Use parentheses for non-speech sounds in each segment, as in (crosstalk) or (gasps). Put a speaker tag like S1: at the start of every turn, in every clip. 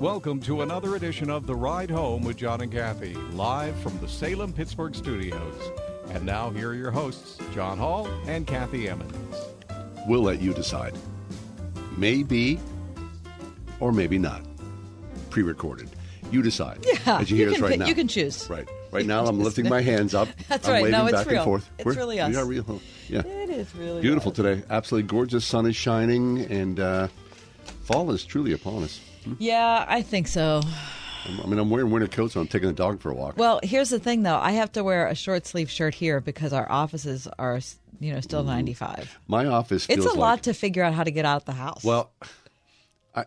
S1: Welcome to another edition of The Ride Home with John and Kathy, live from the Salem Pittsburgh studios. And now, here are your hosts, John Hall and Kathy Emmons.
S2: We'll let you decide. Maybe or maybe not. Pre recorded. You decide.
S3: Yeah,
S2: As you hear
S3: you
S2: us
S3: can
S2: right
S3: pick-
S2: now.
S3: you can choose.
S2: Right. Right now, I'm lifting my hands up. (laughs)
S3: That's
S2: I'm
S3: right.
S2: waving
S3: No, it's
S2: back
S3: real.
S2: and forth.
S3: It's
S2: We're-
S3: really us.
S2: We are real. Yeah.
S3: It is really
S2: Beautiful
S3: us.
S2: today. Absolutely gorgeous. Sun is shining, and uh, fall is truly upon us.
S3: Yeah, I think so.
S2: I mean, I'm wearing winter coats, so I'm taking the dog for a walk.
S3: Well, here's the thing, though. I have to wear a short sleeve shirt here because our offices are, you know, still 95.
S2: my office feels
S3: It's a lot to figure out how to get out of the house.
S2: Well, I,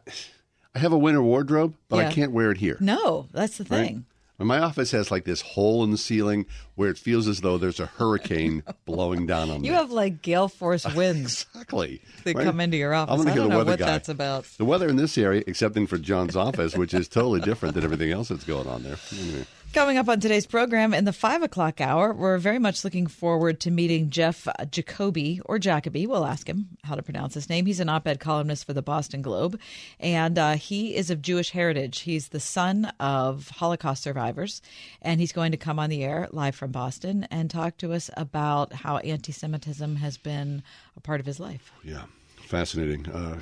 S2: I have a winter wardrobe, but I can't wear it here.
S3: no, that's the
S2: right? And my office has like this hole in the ceiling where it feels as though there's a hurricane (laughs) blowing down on me.
S3: You have like gale force (laughs) winds
S2: exactly
S3: They
S2: right?
S3: come into your office.
S2: I'm gonna
S3: I don't
S2: the
S3: know what
S2: guy.
S3: that's about.
S2: The weather in this area, excepting for John's office, which is totally different than everything else that's going on there. Anyway.
S3: Coming up on today's program in the five o'clock hour, we're very much looking forward to meeting Jeff Jacoby or Jacoby. We'll ask him how to pronounce his name. He's an op ed columnist for the Boston Globe, and uh, he is of Jewish heritage. He's the son of Holocaust survivors, and he's going to come on the air live from Boston and talk to us about how anti Semitism has been a part of his life.
S2: Yeah, fascinating. Uh,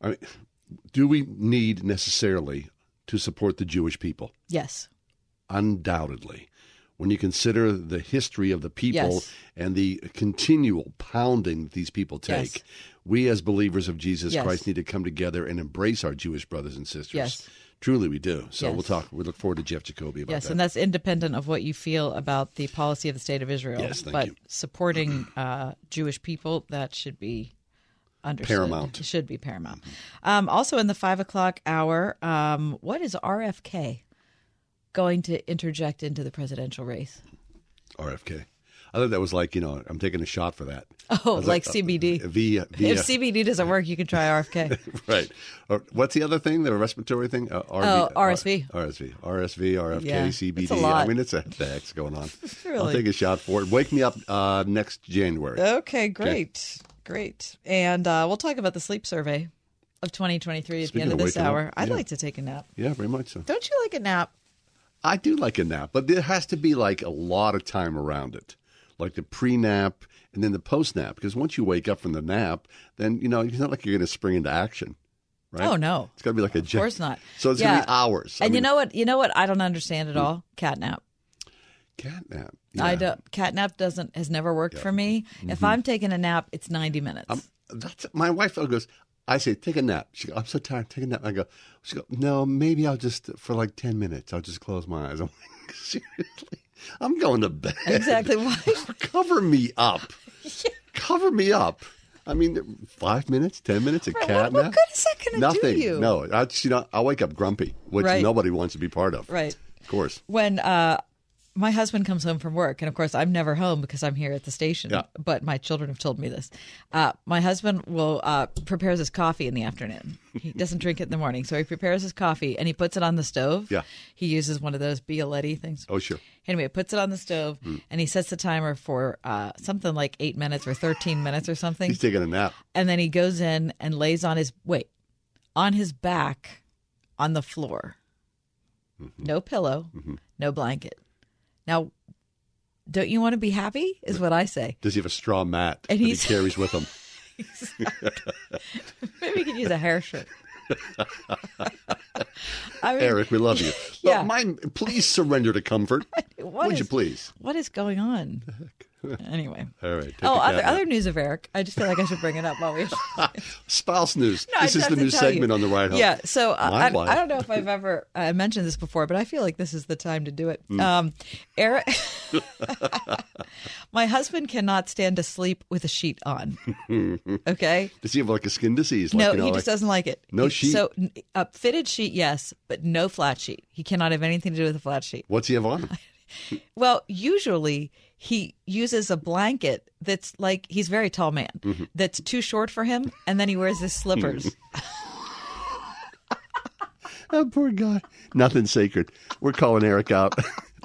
S2: I mean, do we need necessarily to support the Jewish people?
S3: Yes.
S2: Undoubtedly. When you consider the history of the people
S3: Yes.
S2: and the continual pounding that these people take,
S3: Yes.
S2: we as believers of Jesus
S3: Yes.
S2: Christ need to come together and embrace our Jewish brothers and sisters.
S3: Yes.
S2: Truly, we do. So
S3: Yes.
S2: we'll talk. We look forward to Jeff Jacoby about that.
S3: Yes,
S2: that.
S3: and that's independent of what you feel about the policy of the state of Israel.
S2: Yes, thank
S3: but
S2: you.
S3: supporting uh, Jewish people that should be understood.
S2: Paramount.
S3: Should be paramount. Um, also, in the five o'clock hour, um, what is RFK going to interject into the presidential race?
S2: RFK. I thought that was like you know I'm taking a shot for that. (laughs)
S3: Oh,
S2: was
S3: like
S2: uh,
S3: CBD.
S2: via, via
S3: If CBD doesn't work, you can try RFK. (laughs)
S2: right. Or what's the other thing? The respiratory thing? Uh,
S3: Oh, RSV.
S2: R- RSV. RSV, RFK,
S3: Yeah,
S2: CBD.
S3: it's a lot.
S2: I mean, it's a (laughs) the heck's going on. I'll take a shot for it. Wake me up uh, next January.
S3: okay, great, great. And uh, we'll talk about the sleep survey of 2023 at
S2: Speaking
S3: the end of
S2: of
S3: this
S2: waking up,
S3: hour. I'd like to take a nap.
S2: Yeah, very much so.
S3: Don't you like a nap?
S2: I do like a nap, but there has to be like a lot of time around it, like the pre-nap and then the post-nap. Because once you wake up from the nap, then you know it's not like you're going to spring into action, right?
S3: Oh no.
S2: It's got to be like a.
S3: Of course not.
S2: So it's
S3: Yeah.
S2: going to be hours. I
S3: And you know what? You know what? I don't understand at all. Catnap.
S2: cat nap.
S3: I don't. Catnap doesn't has never worked for me. If I'm taking a nap, it's 90 minutes.
S2: Mm-hmm. Um, that's my wife goes. I say take a nap. She goes, I'm so tired. Take a nap. I go. She goes, no, maybe I'll just for like ten minutes. I'll just close my eyes. I'm like, (laughs) seriously, I'm going to bed.
S3: exactly. Why? (laughs)
S2: Cover me up. (laughs) Cover me up. I mean, five minutes, ten minutes, a
S3: Right,
S2: cat
S3: what- what
S2: nap.
S3: good is that gonna do
S2: Nothing.
S3: you?
S2: No, I you know, I'll wake up grumpy, which
S3: Right.
S2: nobody wants to be part of.
S3: Right.
S2: Of course.
S3: When uh, my husband comes home from work, and of course I'm never home because I'm here at the station.
S2: Yeah.
S3: But my children have told me this. Uh, my husband will uh, prepares his coffee in the afternoon. He doesn't drink it in the morning, so he prepares his coffee and he puts it on the stove.
S2: Yeah.
S3: He uses one of those Bialetti things.
S2: Oh, sure.
S3: Anyway, puts it on the stove and he sets the timer for uh, something like eight minutes or 13 minutes or something.
S2: He's taking a nap.
S3: And then he goes in and lays on his, wait, on his back on the floor.
S2: Mm-hmm.
S3: No pillow, no blanket. Now, don't you want to be happy? Is what I say.
S2: Does he have a straw mat
S3: And
S2: that he carries with him? (laughs) (laughs)
S3: Maybe he could use a hair shirt. (laughs) I mean,
S2: Eric, we love you. (laughs)
S3: Yeah.
S2: But mind, please surrender to comfort. (laughs)
S3: what
S2: Would
S3: is-
S2: you please?
S3: What is going on? Anyway.
S2: All right.
S3: Oh, other, other news of Eric. I just feel like I should bring it up while we.
S2: spouse news.
S3: No,
S2: this is the new segment
S3: you.
S2: on the ride home.
S3: Yeah, so uh, I. I don't know if I've ever uh, mentioned this before, but I feel like this is the time to do it.
S2: Hmm.
S3: Um, Eric, My husband cannot stand to sleep with a sheet on. (laughs) Okay.
S2: Does he have like a skin disease? Like,
S3: No,
S2: you know,
S3: he
S2: like-
S3: just doesn't like it.
S2: No sheet?
S3: So a fitted sheet, yes, but no flat sheet. He cannot have anything to do with a flat sheet.
S2: What's he have on? (laughs)
S3: Well, usually he uses a blanket that's like he's a very tall man
S2: Mm-hmm.
S3: that's too short for him, and then he wears his slippers. (laughs)
S2: Oh, poor guy. Nothing sacred. We're calling Eric out,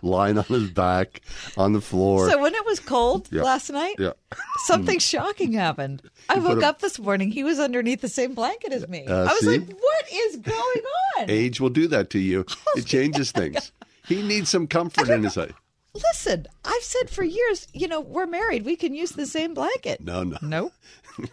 S2: lying on his back on the floor.
S3: so when it was cold
S2: Yeah.
S3: last night,
S2: yeah.
S3: something shocking happened. I woke
S2: a-
S3: up this morning. He was underneath the same blanket as me.
S2: Uh,
S3: I was
S2: see?
S3: like, "What is going on?"
S2: Age will do that to you. It (laughs) changes things. He needs some comfort in his life.
S3: Listen, I've said for years, you know, we're married. We can use the same blanket.
S2: No, no.
S3: Nope. (laughs)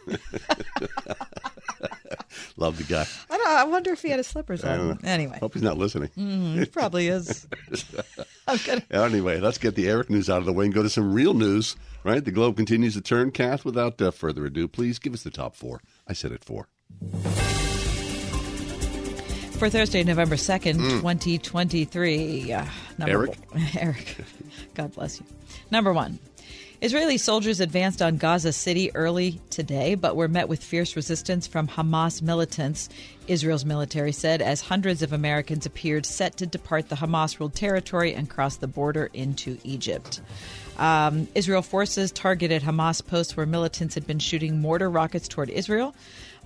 S2: Love the guy.
S3: I don't. I wonder if he had his slippers on. Anyway,
S2: Hope he's not listening.
S3: he probably is. (laughs) Gonna.
S2: Anyway, let's get the Eric news out of the way and go to some real news. Right? The globe continues to turn. Kath, without uh, further ado, please give us the top four. I said it four.
S3: For Thursday, November 2nd, 2023. Uh, number
S2: Eric?
S3: one- (laughs) Eric. God bless you. Number one. Israeli soldiers advanced on Gaza City early today, but were met with fierce resistance from Hamas militants, Israel's military said, as hundreds of Americans appeared set to depart the Hamas ruled territory and cross the border into Egypt. Um, Israel forces targeted Hamas posts where militants had been shooting mortar rockets toward Israel.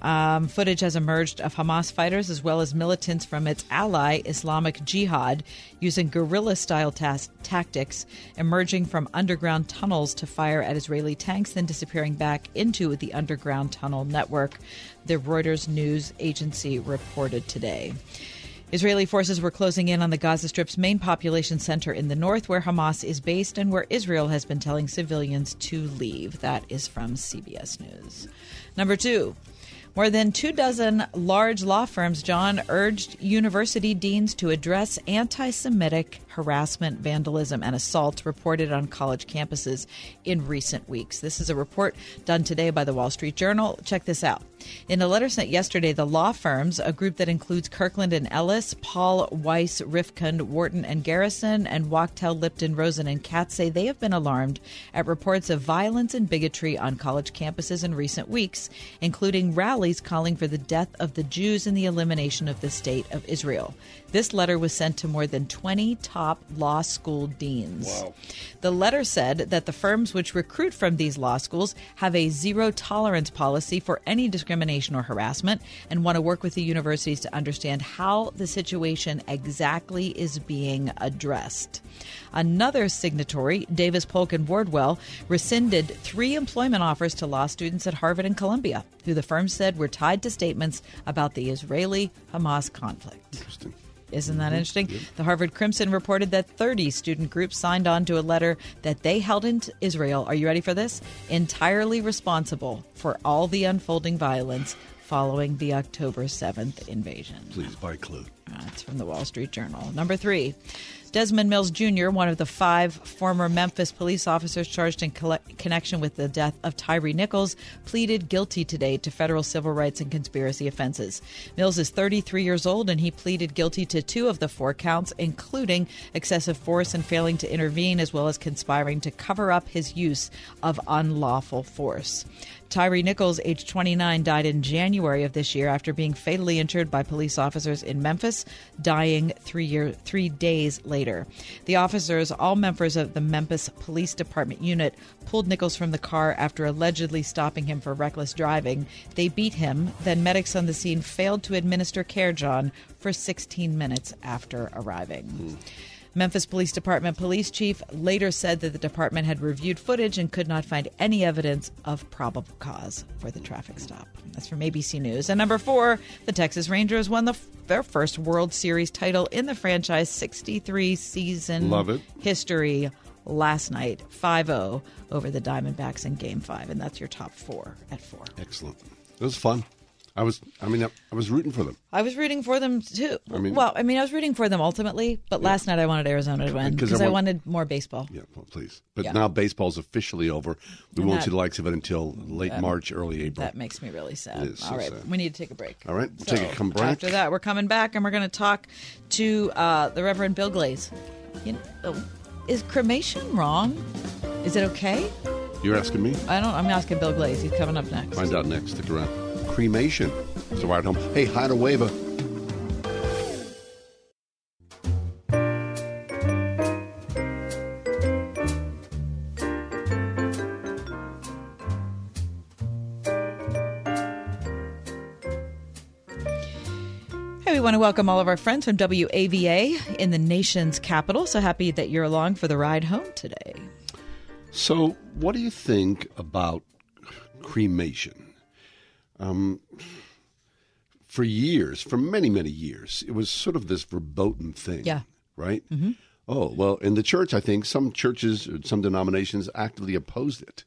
S3: Um, footage has emerged of Hamas fighters as well as militants from its ally, Islamic Jihad, using guerrilla style tactics, emerging from underground tunnels to fire at Israeli tanks, then disappearing back into the underground tunnel network, the Reuters news agency reported today. Israeli forces were closing in on the Gaza Strip's main population center in the north, where Hamas is based and where Israel has been telling civilians to leave. That is from CBS News. Number two. More than two dozen large law firms, John, urged university deans to address anti Semitic harassment, vandalism, and assault reported on college campuses in recent weeks. This is a report done today by the Wall Street Journal. Check this out. In a letter sent yesterday, the law firms, a group that includes Kirkland and Ellis, Paul Weiss, Rifkind, Wharton and Garrison, and Wachtell, Lipton, Rosen, and Katz, say they have been alarmed at reports of violence and bigotry on college campuses in recent weeks, including rallies calling for the death of the Jews and the elimination of the state of Israel. This letter was sent to more than 20 top law school deans. The letter said that the firms which recruit from these law schools have a zero tolerance policy for any discrimination or harassment and want to work with the universities to understand how the situation exactly is being addressed. Another signatory, Davis Polk and Wardwell, rescinded three employment offers to law students at Harvard and Columbia, who the firm said were tied to statements about the Israeli Hamas conflict.
S2: Interesting.
S3: Isn't that mm-hmm. interesting? The Harvard Crimson reported that 30 student groups signed on to a letter that they held in Israel. Are you ready for this? Entirely responsible for all the unfolding violence following the October 7th invasion.
S2: Please buy clue.
S3: That's from the Wall Street Journal. Number three. Desmond Mills Jr., one of the five former Memphis police officers charged in colle- connection with the death of Tyree Nichols, pleaded guilty today to federal civil rights and conspiracy offenses. Mills is 33 years old and he pleaded guilty to two of the four counts, including excessive force and failing to intervene, as well as conspiring to cover up his use of unlawful force. Tyree Nichols, age 29, died in January of this year after being fatally injured by police officers in Memphis, dying three year three days later. The officers, all members of the Memphis Police Department unit, pulled Nichols from the car after allegedly stopping him for reckless driving. They beat him. Then medics on the scene failed to administer care, John, for 16 minutes after arriving. Hmm. Memphis Police Department police chief later said that the department had reviewed footage and could not find any evidence of probable cause for the traffic stop. That's from ABC News. And number four, the Texas Rangers won the, their first World Series title in the franchise 63 season
S2: Love it.
S3: history last night, 5 0 over the Diamondbacks in game five. And that's your top four at four.
S2: Excellent. It was fun. I was. I mean, I, was rooting for them.
S3: I was rooting for them too.
S2: I mean-
S3: well, I mean, I was rooting for them ultimately, but last night I wanted Arizona to win
S2: Because I
S3: I wanted more baseball.
S2: Yeah, well, please. But
S3: Yeah.
S2: now baseball's officially over. We
S3: And
S2: won't
S3: that-
S2: see the likes of it until late March, early April.
S3: That makes me really sad.
S2: It is so
S3: All right,
S2: sad.
S3: we need to take a break.
S2: All right, we'll take a come back.
S3: After that, we're coming back and we're going to talk to uh, the Reverend Bill Glaze. You know, is cremation wrong? Is it okay?
S2: You're asking me?
S3: I don't. I'm asking Bill Glaze. He's coming up next.
S2: Find out next. Stick around. Cremation. So ride home. Hey, hi to Wava.
S3: Hey, we want to welcome all of our friends from WAVA in the nation's capital. So happy that you're along for the ride home today.
S2: So, what do you think about cremation? Um, for years, for many, many years, it was sort of this verboten thing.
S3: Yeah.
S2: Right? Mm-hmm. Oh, well, in the church, I think some churches, some denominations actively opposed it,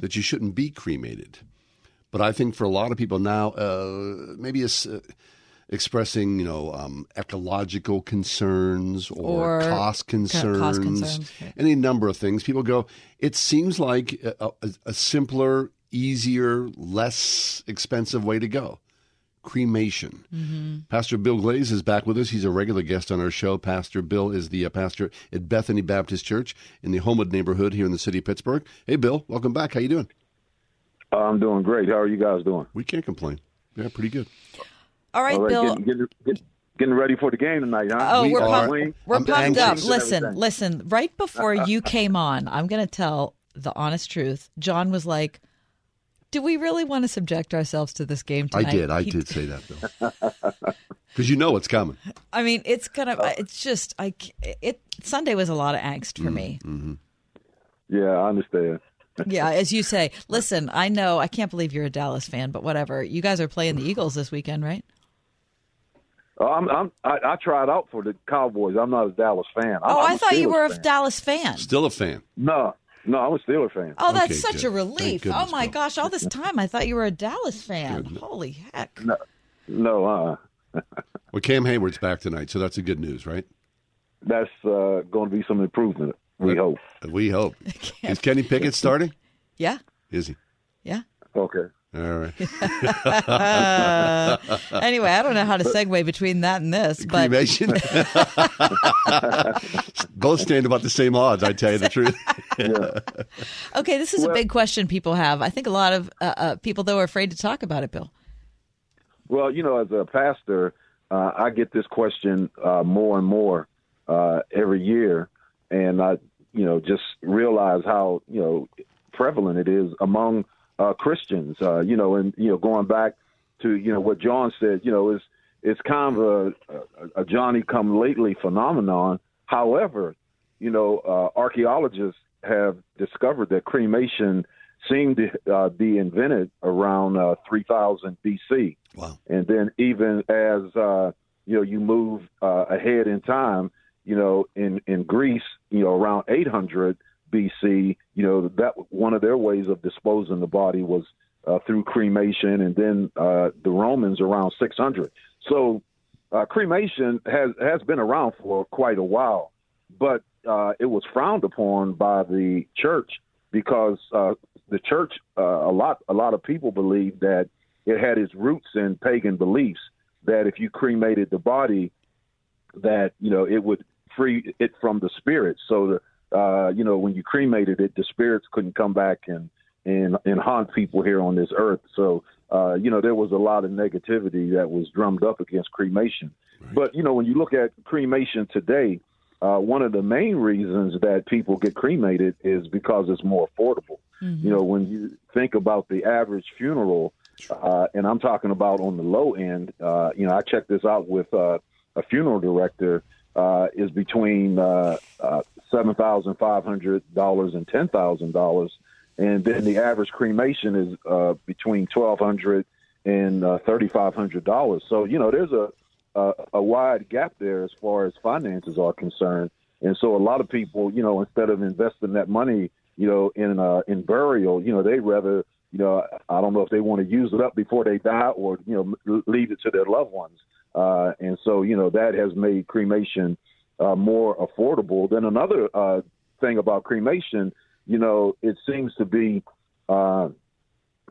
S2: that you shouldn't be cremated. But I think for a lot of people now, uh, maybe it's. Uh, expressing, you know, um, ecological concerns or,
S3: Or
S2: cost
S3: co-
S2: concerns,
S3: cost concerns,
S2: any number of things. People go, it seems like a, a, a simpler, easier, less expensive way to go. Cremation.
S3: Mm-hmm.
S2: Pastor Bill Glaze is back with us. He's a regular guest on our show. Pastor Bill is the uh, pastor at Bethany Baptist Church in the Homewood neighborhood here in the city of Pittsburgh. Hey, Bill, welcome back. How you doing?
S4: I'm doing great. How are you guys doing?
S2: We can't complain. Yeah, pretty good.
S3: All right,
S4: All right,
S3: Bill.
S4: getting, getting, getting, getting ready for the game tonight, huh?
S3: Oh,
S2: We
S3: we are
S2: are-
S3: pumped. We're pumped up. Listen, listen. Right before you (laughs) came on, I'm going to tell the honest truth. John was like, "Do we really want to subject ourselves to this game tonight?
S2: I did. I
S3: He-
S2: did say that, Bill. (laughs) Because you know what's coming.
S3: I mean, it's kind of. Uh, it's just. I. It. Sunday was a lot of angst for mm, me. Mm-hmm.
S4: Yeah, I understand. (laughs)
S3: Yeah, as you say. Listen, I know. I can't believe you're a Dallas fan, but whatever. You guys are playing the mm-hmm. Eagles this weekend, right?
S4: Uh, I'm, I'm, I, I tried out for the Cowboys. I'm not a Dallas fan. I'm,
S3: Oh,
S4: I'm
S3: I
S4: a
S3: thought you were a
S4: fan.
S3: Dallas fan.
S2: Still a fan.
S4: No, no, I'm a Steeler fan.
S3: Oh, that's
S2: Okay,
S3: such
S2: good.
S3: a relief.
S2: Thank
S3: Oh my
S2: Bill.
S3: gosh! All this time, I thought you were a Dallas fan.
S2: Good.
S3: Holy heck!
S4: No, uh, (laughs)
S2: Well, Cam Heyward's back tonight, so that's a good news, right?
S4: that's uh, going to be some improvement. We
S2: Right.
S4: hope.
S2: We hope. (laughs) Is Kenny Pickett starting?
S3: Yeah,
S2: Is he?
S3: yeah.
S4: Okay.
S2: All right. (laughs)
S3: Anyway, I don't know how to segue between that and this, but
S2: Cremation. (laughs) Both stand about the same odds. I tell you the truth.
S3: okay, this is a big question people have. I think a lot of uh, uh, people though are afraid to talk about it. Bill.
S4: Well, you know, as a pastor, uh, I get this question uh, more and more uh, every year, and I, you know, just realize how you know prevalent it is among uh, Christians. Uh, you know, and you know, going back to you know what John said, you know, is it's kind of a, a, a Johnny come lately phenomenon. However, you know, uh, archaeologists have discovered that cremation seemed to uh, be invented around uh, 3000 BC.
S2: Wow.
S4: And then even as uh, you know, you move uh, ahead in time, you know, in in Greece, you know, around 800 BC, you know, that one of their ways of disposing the body was uh, through cremation, and then uh, the Romans around 600. So uh, cremation has has been around for quite a while, but uh, it was frowned upon by the church because uh, the church uh, a lot a lot of people believe that it had its roots in pagan beliefs that if you cremated the body that you know it would free it from the spirits so the uh you know when you cremated it the spirits couldn't come back and and and haunt people here on this earth so uh you know there was a lot of negativity that was drummed up against cremation but you know when you look at cremation today uh one of the main reasons that people get cremated is because it's more affordable you know when you think about the average funeral uh, and I'm talking about on the low end. Uh, you know, I checked this out with uh, a funeral director. Uh, is between uh, uh, seven thousand five hundred dollars and ten thousand dollars, and then the average cremation is uh, between twelve hundred and uh, thirty five hundred dollars. So you know, there's a, a a wide gap there as far as finances are concerned. And so a lot of people, you know, instead of investing that money, you know, in uh, in burial, you know, they'd rather you know, I don't know if they want to use it up before they die or, you know, leave it to their loved ones. Uh, and so, you know, that has made cremation uh, more affordable. Then another uh, thing about cremation, you know, it seems to be uh,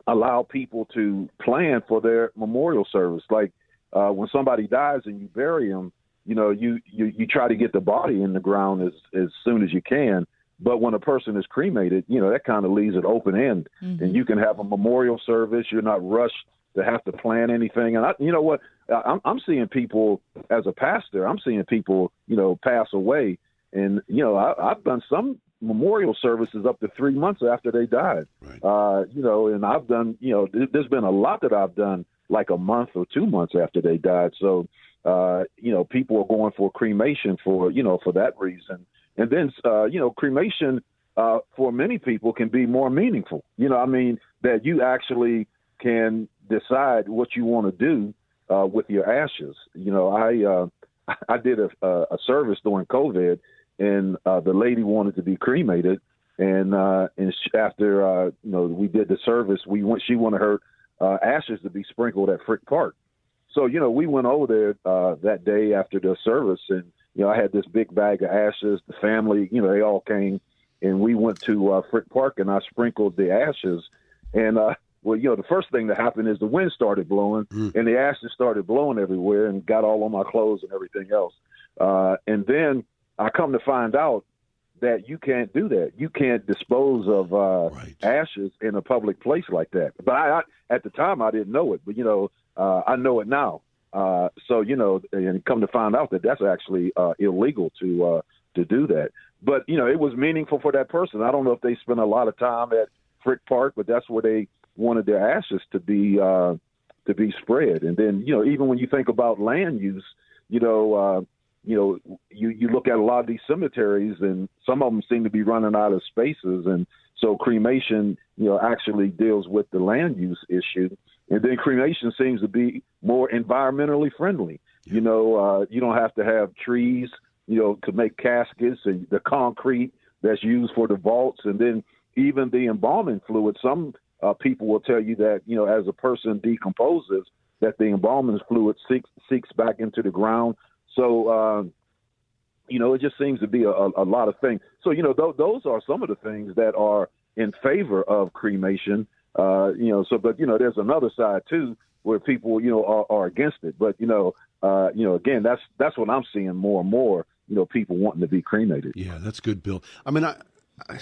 S4: allow people to plan for their memorial service. Like uh, when somebody dies and you bury them, you know, you, you, you try to get the body in the ground as, as soon as you can. But when a person is cremated, you know, that kind of leaves it open end,
S3: Mm-hmm.
S4: and you can have a memorial service. You're not rushed to have to plan anything. And I, you know what? I'm, I'm seeing people as a pastor. I'm seeing people, you know, pass away, and you know, I, I've done some memorial services up to three months after they died.
S2: Right.
S4: Uh, you know, and I've done, you know, th- there's been a lot that I've done like a month or two months after they died. So, uh, you know, people are going for cremation for, you know, for that reason. And then, uh, you know, cremation uh, for many people can be more meaningful. You know, I mean, that you actually can decide what you want to do uh, with your ashes. You know, I uh, (laughs) I did a, a service during COVID, and uh, the lady wanted to be cremated, and uh, and sh- after uh, you know we did the service, we went. She wanted her uh, ashes to be sprinkled at Frick Park. So you know, we went over there uh, that day after the service, and you know, I had this big bag of ashes. The family, you know, they all came, and we went to uh, Frick Park, and I sprinkled the ashes. And uh, well, you know, the first thing that happened is the wind started blowing, and the ashes started blowing everywhere, and got all on my clothes and everything else. Uh, and then I come to find out that you can't do that. You can't dispose of uh,
S2: Right.
S4: ashes in a public place like that. But I, I, at the time, I didn't know it. But you know, uh, I know it now. Uh, so you know, and come to find out that that's actually uh, illegal to uh, to do that. But you know, it was meaningful for that person. I don't know if they spent a lot of time at Frick Park, but that's where they wanted their ashes to be uh, to be spread. And then you know, even when you think about land use, you know. Uh, you know, you you look at a lot of these cemeteries, and some of them seem to be running out of spaces, and so cremation, you know, actually deals with the land use issue, and then cremation seems to be more environmentally friendly. You know, uh, you don't have to have trees, you know, to make caskets, and the concrete that's used for the vaults, and then even the embalming fluid. Some uh, people will tell you that you know, as a person decomposes, that the embalming fluid seeks seeks back into the ground. So, uh, you know, it just seems to be a, a, lot of things. So, you know, th- those are some of the things that are in favor of cremation. Uh, you know, so but you know, there's another side too where people you know are, are against it. But you know, uh, you know, again, that's that's what I'm seeing more and more. You know, people wanting to be cremated.
S2: Yeah, that's good, Bill. I mean, I, I,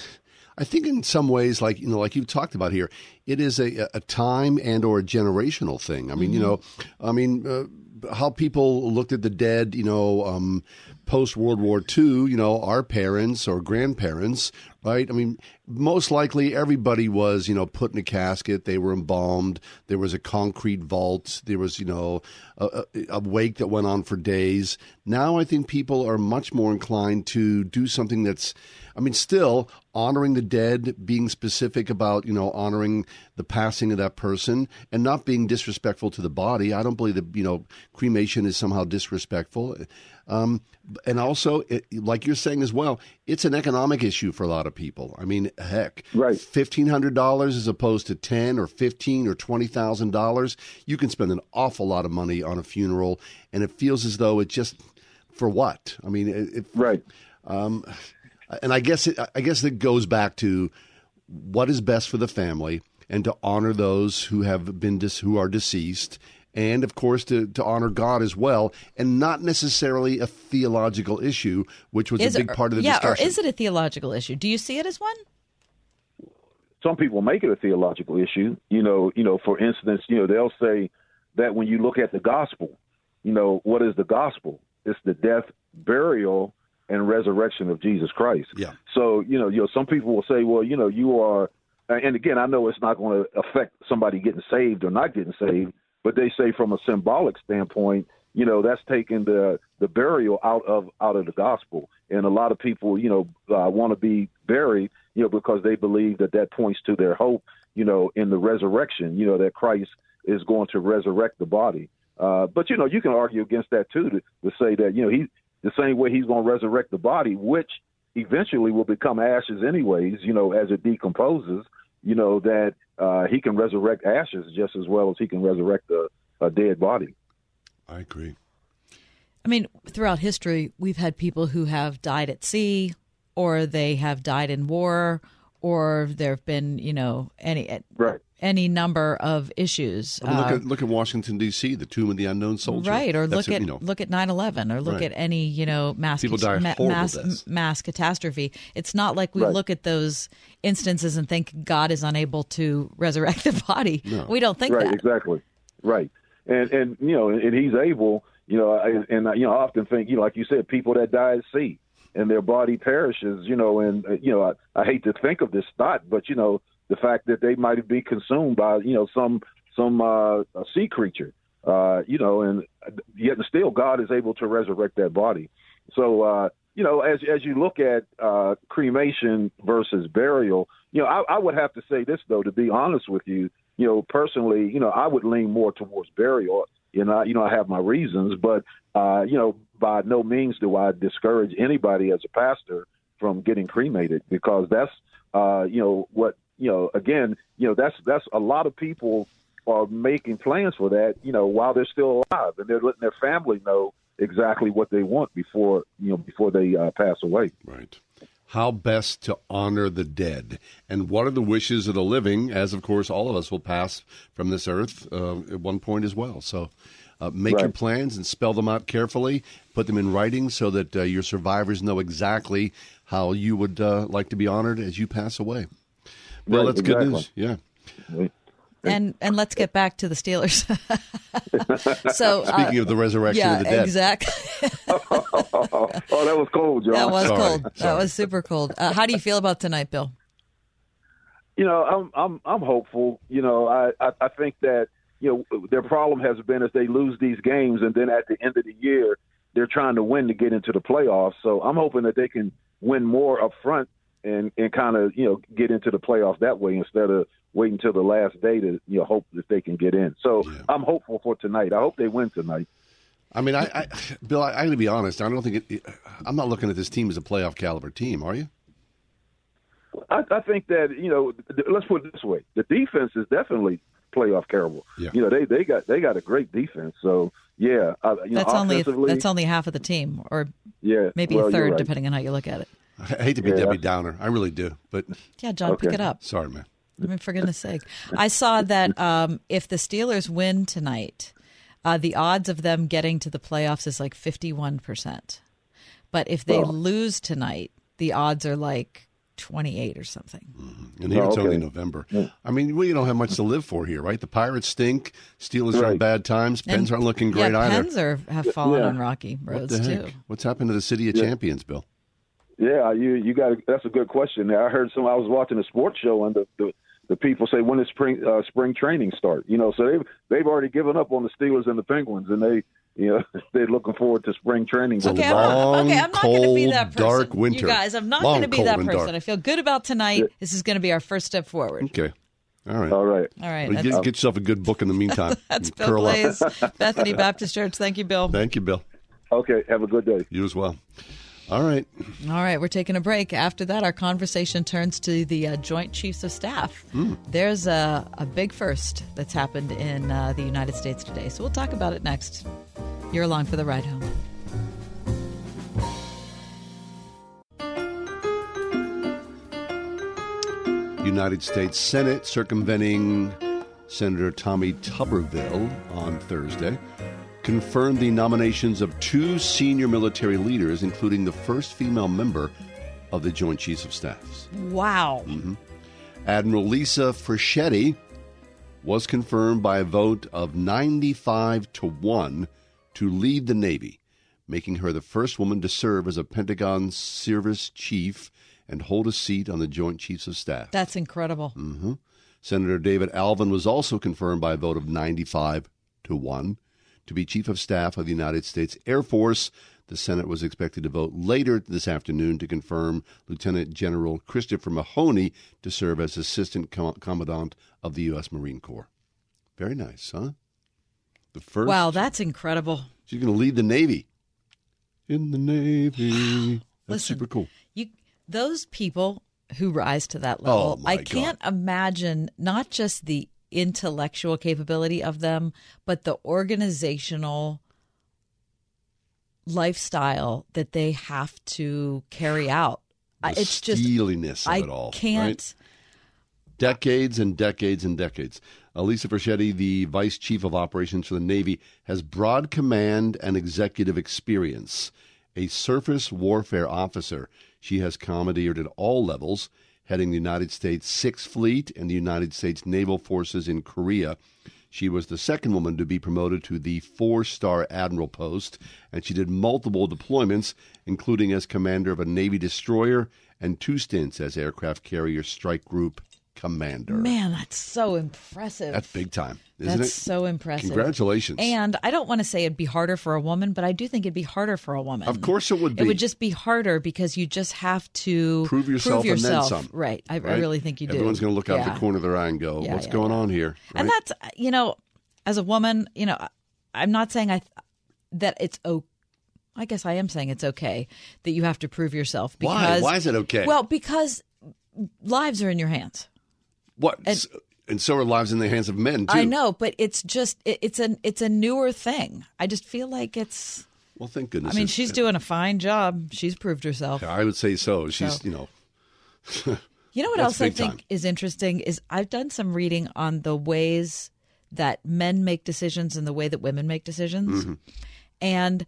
S2: I think in some ways, like you know, like you've talked about here, it is a, a time and or a generational thing. I mean, you know, I mean, uh, how people looked at the dead, you know, um, post World War II, you know, our parents or grandparents, right? I mean, most likely everybody was, you know, put in a casket. They were embalmed. There was a concrete vault. There was, you know, a, a wake that went on for days. Now I think people are much more inclined to do something that's, I mean, still honoring the dead, being specific about, you know, honoring the passing of that person and not being disrespectful to the body. I don't believe that, you know, cremation is somehow disrespectful. Um, and also, it, like you're saying as well, it's an economic issue for a lot of people. I mean, heck,
S4: Right.
S2: fifteen hundred dollars as opposed to ten or fifteen or twenty thousand dollars, you can spend an awful lot of money on a funeral, and it feels as though it just for what? I mean, it, it,
S4: Right.
S2: um, and I guess it, I guess it goes back to what is best for the family, and to honor those who have been dis- who are deceased, and of course to, to honor God as well, and not necessarily a theological issue, which was
S3: Is
S2: a big
S3: it,
S2: part of the
S3: yeah,
S2: discussion.
S3: or is it a theological issue? Do you see it as one?
S4: some people make it a theological issue. You know, you know, for instance, you know, they'll say that when you look at the gospel, you know, what is the gospel? It's the death, burial, and resurrection of Jesus Christ.
S2: Yeah.
S4: So, you know, you know, some people will say, well, you know, you are and again, I know it's not going to affect somebody getting saved or not getting saved, but they say from a symbolic standpoint, you know, that's taking the the burial out of out of the gospel. And a lot of people, you know, uh, want to be buried, you know, because they believe that that points to their hope, you know, in the resurrection, you know, that Christ is going to resurrect the body. Uh, but you know, you can argue against that too to, to say that you know he the same way he's going to resurrect the body, which eventually will become ashes anyways. You know, as it decomposes, you know that uh, he can resurrect ashes just as well as he can resurrect a, a dead body.
S2: I agree.
S3: I mean, throughout history, we've had people who have died at sea, or they have died in war, or there have been, you know, any
S4: Right.
S3: Any number of issues.
S2: I mean, look
S3: Uh,
S2: at look at Washington D.C., the tomb of the unknown soldier.
S3: Right, or
S2: That's
S3: look
S2: a-
S3: at
S2: you know,
S3: look at 9/11, or look
S2: Right.
S3: at any you know mass
S2: People die horrible
S3: mass,
S2: deaths.
S3: mass catastrophe. It's not like we
S4: Right.
S3: look at those instances and think God is unable to resurrect the body. We don't think
S4: right,
S3: that.
S4: exactly, right. And and you know, and he's able. You know, and, and you know, I often think, you know, like you said, people that die at sea and their body perishes. You know, and uh, you know, I, I hate to think of this thought, but you know, the fact that they might be consumed by you know some some uh, sea creature. Uh, you know, and yet and still God is able to resurrect that body. So uh, you know, as as you look at uh, cremation versus burial, you know, I, I would have to say this though, to be honest with you, you know, personally, you know, I would lean more towards burial. You know, you know, I have my reasons, but uh, you know, by no means do I discourage anybody as a pastor from getting cremated because that's uh, you know what you know again you know that's that's a lot of people are making plans for that you know while they're still alive and they're letting their family know exactly what they want before you know before they uh, pass away.
S2: Right. How best to honor the dead, and what are the wishes of the living? As of course, all of us will pass from this earth uh, at one point as well. So, uh, make your plans and spell them out carefully. Put them in writing so that uh, your survivors know exactly how you would uh, like to be honored as you pass away. Well,
S4: Right,
S2: that's good news. Yeah.
S3: And and let's get back to the Steelers. (laughs) so uh,
S2: Speaking of the resurrection
S3: yeah,
S2: of the dead,
S3: exactly.
S4: oh, that was cold, John.
S3: that was
S2: Sorry,
S3: cold. That was super cold. Uh, how do you feel about tonight, Bill?
S4: you know, I'm I'm I'm hopeful. You know, I, I I think that you know their problem has been is they lose these games and then at the end of the year they're trying to win to get into the playoffs. So I'm hoping that they can win more up front and and kind of you know get into the playoffs that way instead of waiting until the last day to you know hope that they can get in. So I'm hopeful for tonight. I hope they win tonight.
S2: I mean, I, I Bill, I, I got to be honest. I don't think it, it. I'm not looking at this team as a playoff caliber team. Are you?
S4: I, I think that you know, let's put it this way: the defense is definitely playoff caliber.
S2: Yeah.
S4: You know, they they got they got a great defense. So yeah, uh, you
S3: That's
S4: know,
S3: only that's only half of the team, or
S4: yeah,
S3: maybe
S4: well,
S3: a third,
S4: right.
S3: depending on how you look at it.
S2: I hate to be
S4: Yeah.
S2: Debbie Downer. I really do. But
S3: Yeah, John, pick it up.
S2: sorry, man.
S3: I mean, for goodness sake. I saw that um, if the Steelers win tonight, uh, the odds of them getting to the playoffs is like 51%. But if they
S4: Well-
S3: lose tonight, the odds are like 28 or something.
S2: And here
S4: Oh,
S2: it's only
S4: okay.
S2: November. I mean, we don't have much to live for here, right? The Pirates stink. Steelers are in bad times. Pens aren't looking great
S3: yeah,
S2: either.
S3: Pens are, have fallen
S4: Yeah.
S3: on rocky roads
S2: the
S3: too.
S2: What's happened to the city of champions, Bill?
S4: Yeah, you you got that's a good question. I heard some. I was watching a sports show and the the, the people say when does spring uh, spring training start? You know, so they've they've already given up on the Steelers and the Penguins, and they you know (laughs) they're looking forward to spring training.
S2: It's a
S3: Okay, I'm not, okay, I'm not going to be that person.
S2: dark winter.
S3: You guys, I'm not going to be that person. I feel good about tonight. This is going to be our first step forward.
S2: Okay. All right.
S4: All right.
S3: All right.
S2: Well, get, get yourself a good book in the meantime. (laughs)
S3: that's Bill. Glaze, Bethany Baptist Church. Thank you, Bill.
S2: Thank you, Bill.
S4: Okay. Have a good day.
S2: You as well. All right.
S3: All right, we're taking a break. After that, our conversation turns to the uh, Joint Chiefs of Staff. There's a, a big first that's happened in uh, the United States today, so we'll talk about it next. You're along for the ride home.
S2: United States Senate circumventing Senator Tommy Tuberville on Thursday confirmed the nominations of two senior military leaders, including the first female member of the Joint Chiefs of Staffs.
S3: Wow. Mm-hmm.
S2: Admiral Lisa Franchetti was confirmed by a vote of 95 to 1 to lead the Navy, making her the first woman to serve as a Pentagon service chief and hold a seat on the Joint Chiefs of Staff.
S3: That's incredible. Mm-hmm.
S2: Senator David Allvin was also confirmed by a vote of 95 to 1 to be Chief of Staff of the United States Air Force. The Senate was expected to vote later this afternoon to confirm Lieutenant General Christopher Mahoney to serve as Assistant Com- Commandant of the U.S. Marine Corps. Very nice, huh? The first.
S3: Wow, that's incredible.
S2: She's going to lead the Navy. In the Navy. (gasps) That's
S3: Listen,
S2: super cool.
S3: You those people who rise to that level,
S2: Oh, my
S3: I can't imagine not just the intellectual capability of them, but the organizational lifestyle that they have to carry out.
S2: The
S3: it's just
S2: steeliness of
S3: I
S2: it all.
S3: can't.
S2: right? Decades and decades and decades. Elisa Franchetti, the Vice Chief of Operations for the Navy, has broad command and executive experience. A surface warfare officer, she has commandeered at all levels, heading the United States Sixth Fleet and the United States Naval Forces in Korea. She was the second woman to be promoted to the four star admiral post, and she did multiple deployments, including as commander of a Navy destroyer and two stints as aircraft carrier strike group commander.
S3: Man, that's so impressive.
S2: That's big time, isn't
S3: That's
S2: it?
S3: so impressive.
S2: Congratulations.
S3: And I don't want to say it'd be harder for a woman, but I do think it'd be harder for a woman.
S2: Of course it would be.
S3: It would just be harder because you just have to
S2: Prove yourself and then
S3: yourself.
S2: some.
S3: Right. I, I really think you do.
S2: Everyone's going to look out
S3: Yeah.
S2: the corner of their eye and go,
S3: Yeah,
S2: "What's
S3: yeah,
S2: going on here?"
S3: And that's you know, as a woman, you know, I'm not saying I that it's okay. I guess I am saying it's okay that you have to prove yourself
S2: Why?
S3: because
S2: Why is it okay?
S3: Well, because lives are in your hands.
S2: What? And, and so are lives in the hands of men too.
S3: I know, but it's just it, it's an it's a newer thing. I just feel like it's.
S2: Well, thank goodness.
S3: I mean, she's doing a fine job. She's proved herself.
S2: I would say so. She's,
S3: So-
S2: you know, (laughs)
S3: You know what else I think
S2: time.
S3: is interesting is I've done some reading on the ways that men make decisions and the way that women make decisions.
S2: Mm-hmm.
S3: And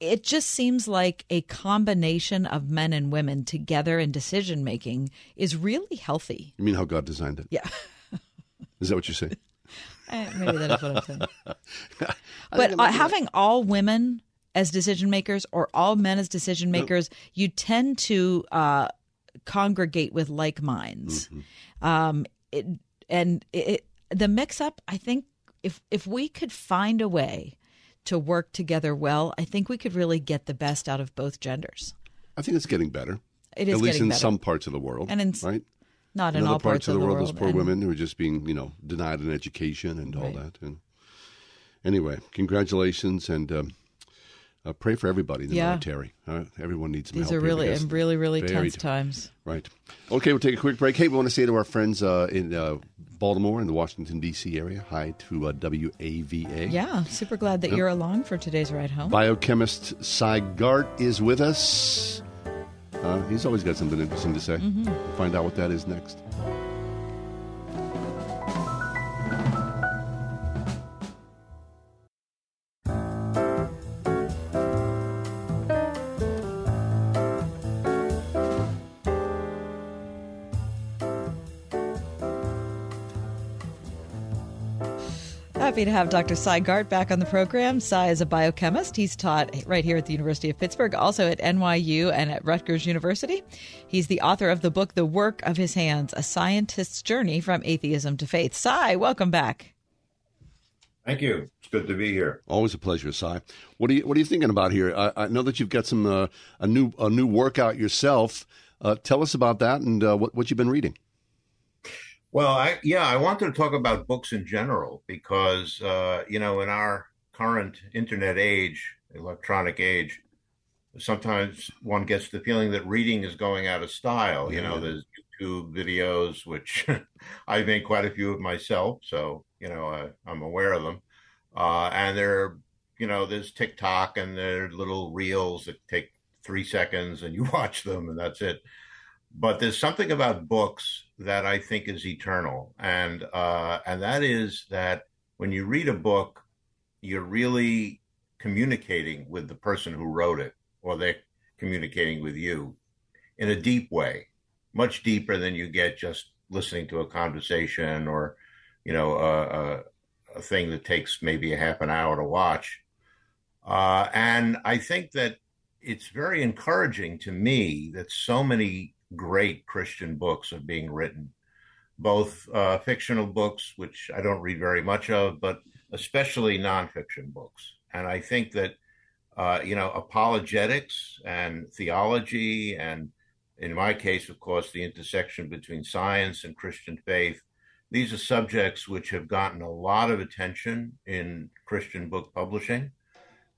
S3: it just seems like a combination of men and women together in decision making is really healthy.
S2: you mean how God designed it?
S3: Yeah. (laughs)
S2: Is that what you say?
S3: Eh, Maybe that is what I'm saying. (laughs) but uh, having all women as decision makers or all men as decision makers, you tend to uh, congregate with like minds. Um, it, and it, the mix up, I think, if if we could find a way to work together well, I think we could really get the best out of both genders.
S2: I think it's getting better.
S3: It is
S2: At least in
S3: better.
S2: some parts of the world,
S3: And in-
S2: right?
S3: Not
S2: In
S3: in, all
S2: parts, of the world,
S3: world.
S2: there's poor
S3: and-
S2: women who are just being, you know, denied an education and all that. And anyway, congratulations and um, uh, pray for everybody in the
S3: Yeah.
S2: military. Uh, everyone needs some
S3: These
S2: help
S3: are really,
S2: because-
S3: really, really tense times.
S2: Right. Okay, we'll take a quick break. Hey, we want to say to our friends uh, in uh, Baltimore and the Washington, D.C. area, hi to uh, WAVA.
S3: Yeah, super glad that you're along for today's ride home.
S2: Biochemist Sy Garte is with us. Uh, he's always got something interesting to say.
S3: Mm-hmm.
S2: We'll find out what that is next.
S3: Happy to have Dr. Sy Garte back on the program. Sy is a biochemist. He's taught right here at the University of Pittsburgh, also at NYU and at Rutgers University. He's the author of the book, The Work of His Hands A Scientist's Journey from Atheism to Faith. Sy, welcome back.
S5: Thank you. It's good to be here.
S2: Always a pleasure, Sy. What are you What are you thinking about here? I, I know that you've got some uh, a new a new workout yourself. Uh, tell us about that and uh, what what you've been reading.
S5: Well, I, yeah, I wanted to talk about books in general because, uh, you know, in our current internet age, electronic age, sometimes one gets the feeling that reading is going out of style. You know, there's YouTube videos, which (laughs) I've made quite a few of myself, so you know I, I'm aware of them. Uh, and there, you know, there's TikTok and there are little reels that take three seconds, and you (laughs) watch them, and that's it. But there's something about books that I think is eternal, and uh, and that is that when you read a book, you're really communicating with the person who wrote it, or they're communicating with you in a deep way, much deeper than you get just listening to a conversation or, you know, a, a, a thing that takes maybe a half an hour to watch. Uh, and I think that it's very encouraging to me that so many great Christian books are being written, both uh, fictional books, which I don't read very much of, but especially nonfiction books. And I think that, uh, you know, apologetics and theology, and in my case, of course, the intersection between science and Christian faith, these are subjects which have gotten a lot of attention in Christian book publishing.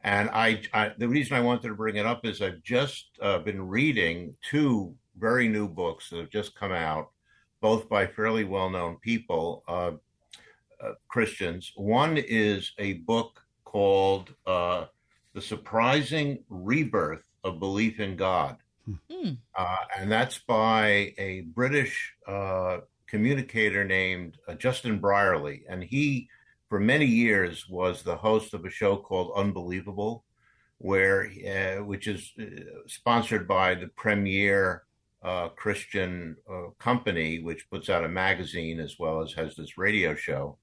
S5: And I, I the reason I wanted to bring it up is I've just uh, been reading two very new books that have just come out, both by fairly well known people, uh, uh, Christians. One is a book called uh, The Surprising Rebirth of Belief in God.
S3: Hmm.
S5: Uh, and that's by a British uh, communicator named uh, Justin Brierley. And he, for many years, was the host of a show called Unbelievable, where uh, which is uh, sponsored by the Premier uh, Christian company, which puts out a magazine as well as has this radio show.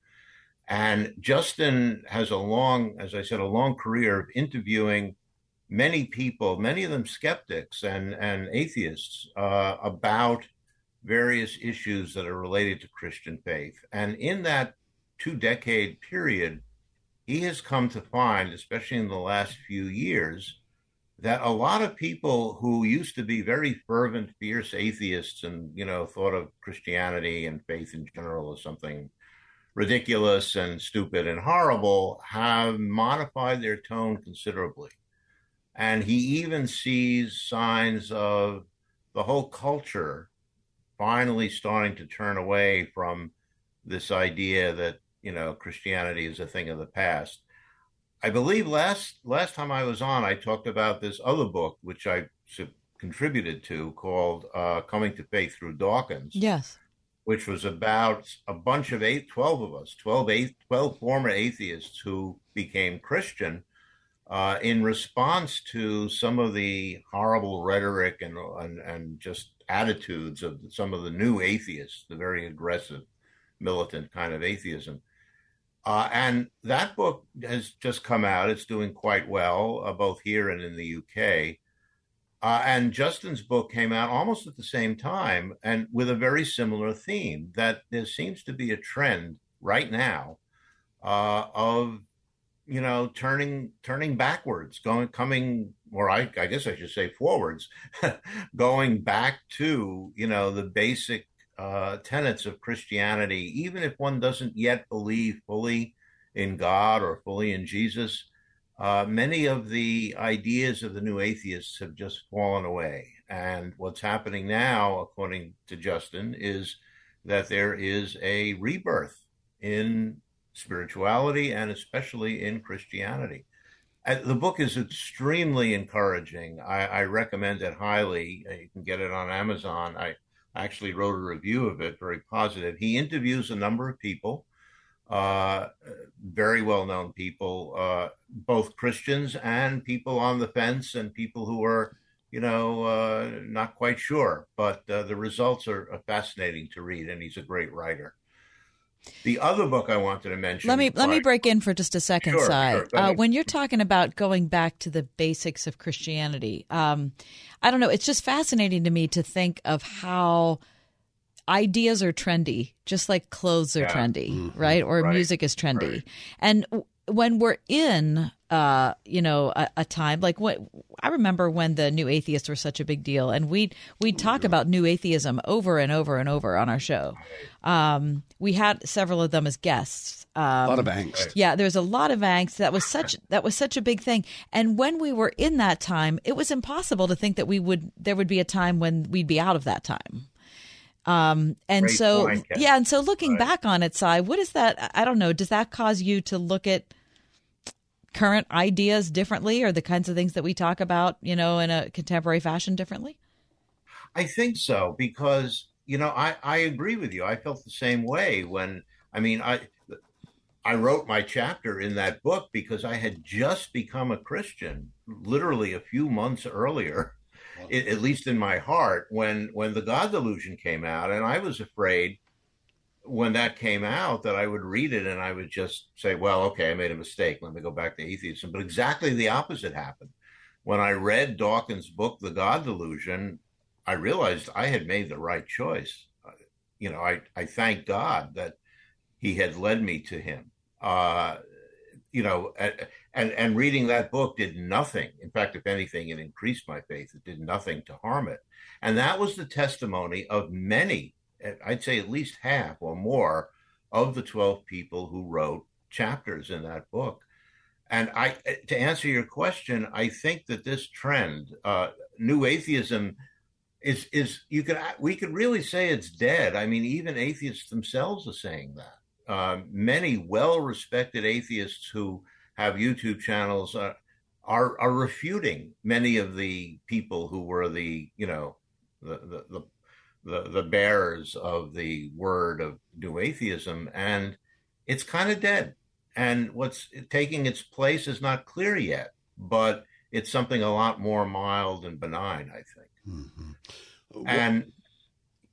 S5: And Justin has a long, as I said, a long career of interviewing many people, many of them skeptics and, and atheists, uh, about various issues that are related to Christian faith. And in that two decade period, he has come to find, especially in the last few years, that a lot of people who used to be very fervent, fierce atheists and, you know, thought of Christianity and faith in general as something ridiculous and stupid and horrible have modified their tone considerably. And he even sees signs of the whole culture finally starting to turn away from this idea that, you know, Christianity is a thing of the past. I believe last last time I was on, I talked about this other book, which I contributed to, called uh, "Coming to Faith Through Dawkins."
S3: Yes,
S5: which was about a bunch of eight, 12 of us, 12, eight, 12 former atheists who became Christian uh, in response to some of the horrible rhetoric and, and, and just attitudes of some of the new atheists, the very aggressive, militant kind of atheism. Uh, and that book has just come out. It's doing quite well, uh, both here and in the UK. Uh, and Justin's book came out almost at the same time and with a very similar theme that there seems to be a trend right now uh, of you know turning turning backwards going coming or I, I guess i should say forwards (laughs) going back to you know the basic uh, tenets of christianity even if one doesn't yet believe fully in god or fully in jesus uh, many of the ideas of the new atheists have just fallen away. And what's happening now, according to Justin, is that there is a rebirth in spirituality and especially in Christianity. Uh, the book is extremely encouraging. I, I recommend it highly. Uh, you can get it on Amazon. I actually wrote a review of it, very positive. He interviews a number of people uh, very well known people, uh, both Christians and people on the fence and people who are, you know, uh, not quite sure. But uh, the results are, are, fascinating to read, and he's a great writer. The other book I wanted to mention.
S3: Let me let me break in for just a second,
S5: sure,
S3: Sy.
S5: Sure,
S3: uh, when you're talking about going back to the basics of Christianity, um, I don't know. It's just fascinating to me to think of how ideas are trendy, just like clothes are yeah. trendy, mm-hmm. right? Or right. music is trendy. Right. And when we're in, uh, you know, a, a, time like what I remember when the new atheists were such a big deal, and we we talk about new atheism over and over and over on our show. Um, we had several of them as guests. Um,
S2: a lot of angst.
S3: Yeah, there was a lot of angst. That was such that was such a big thing. And when we were in that time, it was impossible to think that we would there would be a time when we'd be out of that time. Um, and Great so, point, yeah, and so looking right. back on it, Sy, what is that? I don't know. Does that cause you to look at current ideas differently or the kinds of things that we talk about, you know, in a contemporary fashion differently?
S5: I think so because, you know, I, I agree with you. I felt the same way when, I mean, I, I wrote my chapter in that book because I had just become a Christian literally a few months earlier it, at least in my heart, when when the God Delusion came out, and I was afraid when that came out that I would read it and I would just say, "Well, okay, I made a mistake. Let me go back to atheism." But exactly the opposite happened. When I read Dawkins' book, The God Delusion, I realized I had made the right choice. Uh, you know, I I thank God that He had led me to Him. Uh, you know, and and reading that book did nothing. In fact, if anything, it increased my faith. It did nothing to harm it, and that was the testimony of many. I'd say at least half or more of the twelve people who wrote chapters in that book. And I, to answer your question, I think that this trend, uh, new atheism, is is you could we could really say it's dead. I mean, even atheists themselves are saying that uh, many well respected atheists who have YouTube channels are, are are refuting many of the people who were the you know the the the, the, the bearers of the word of new atheism, and it's kind of dead. And what's taking its place is not clear yet, but it's something a lot more mild and benign, I think. Mm-hmm. And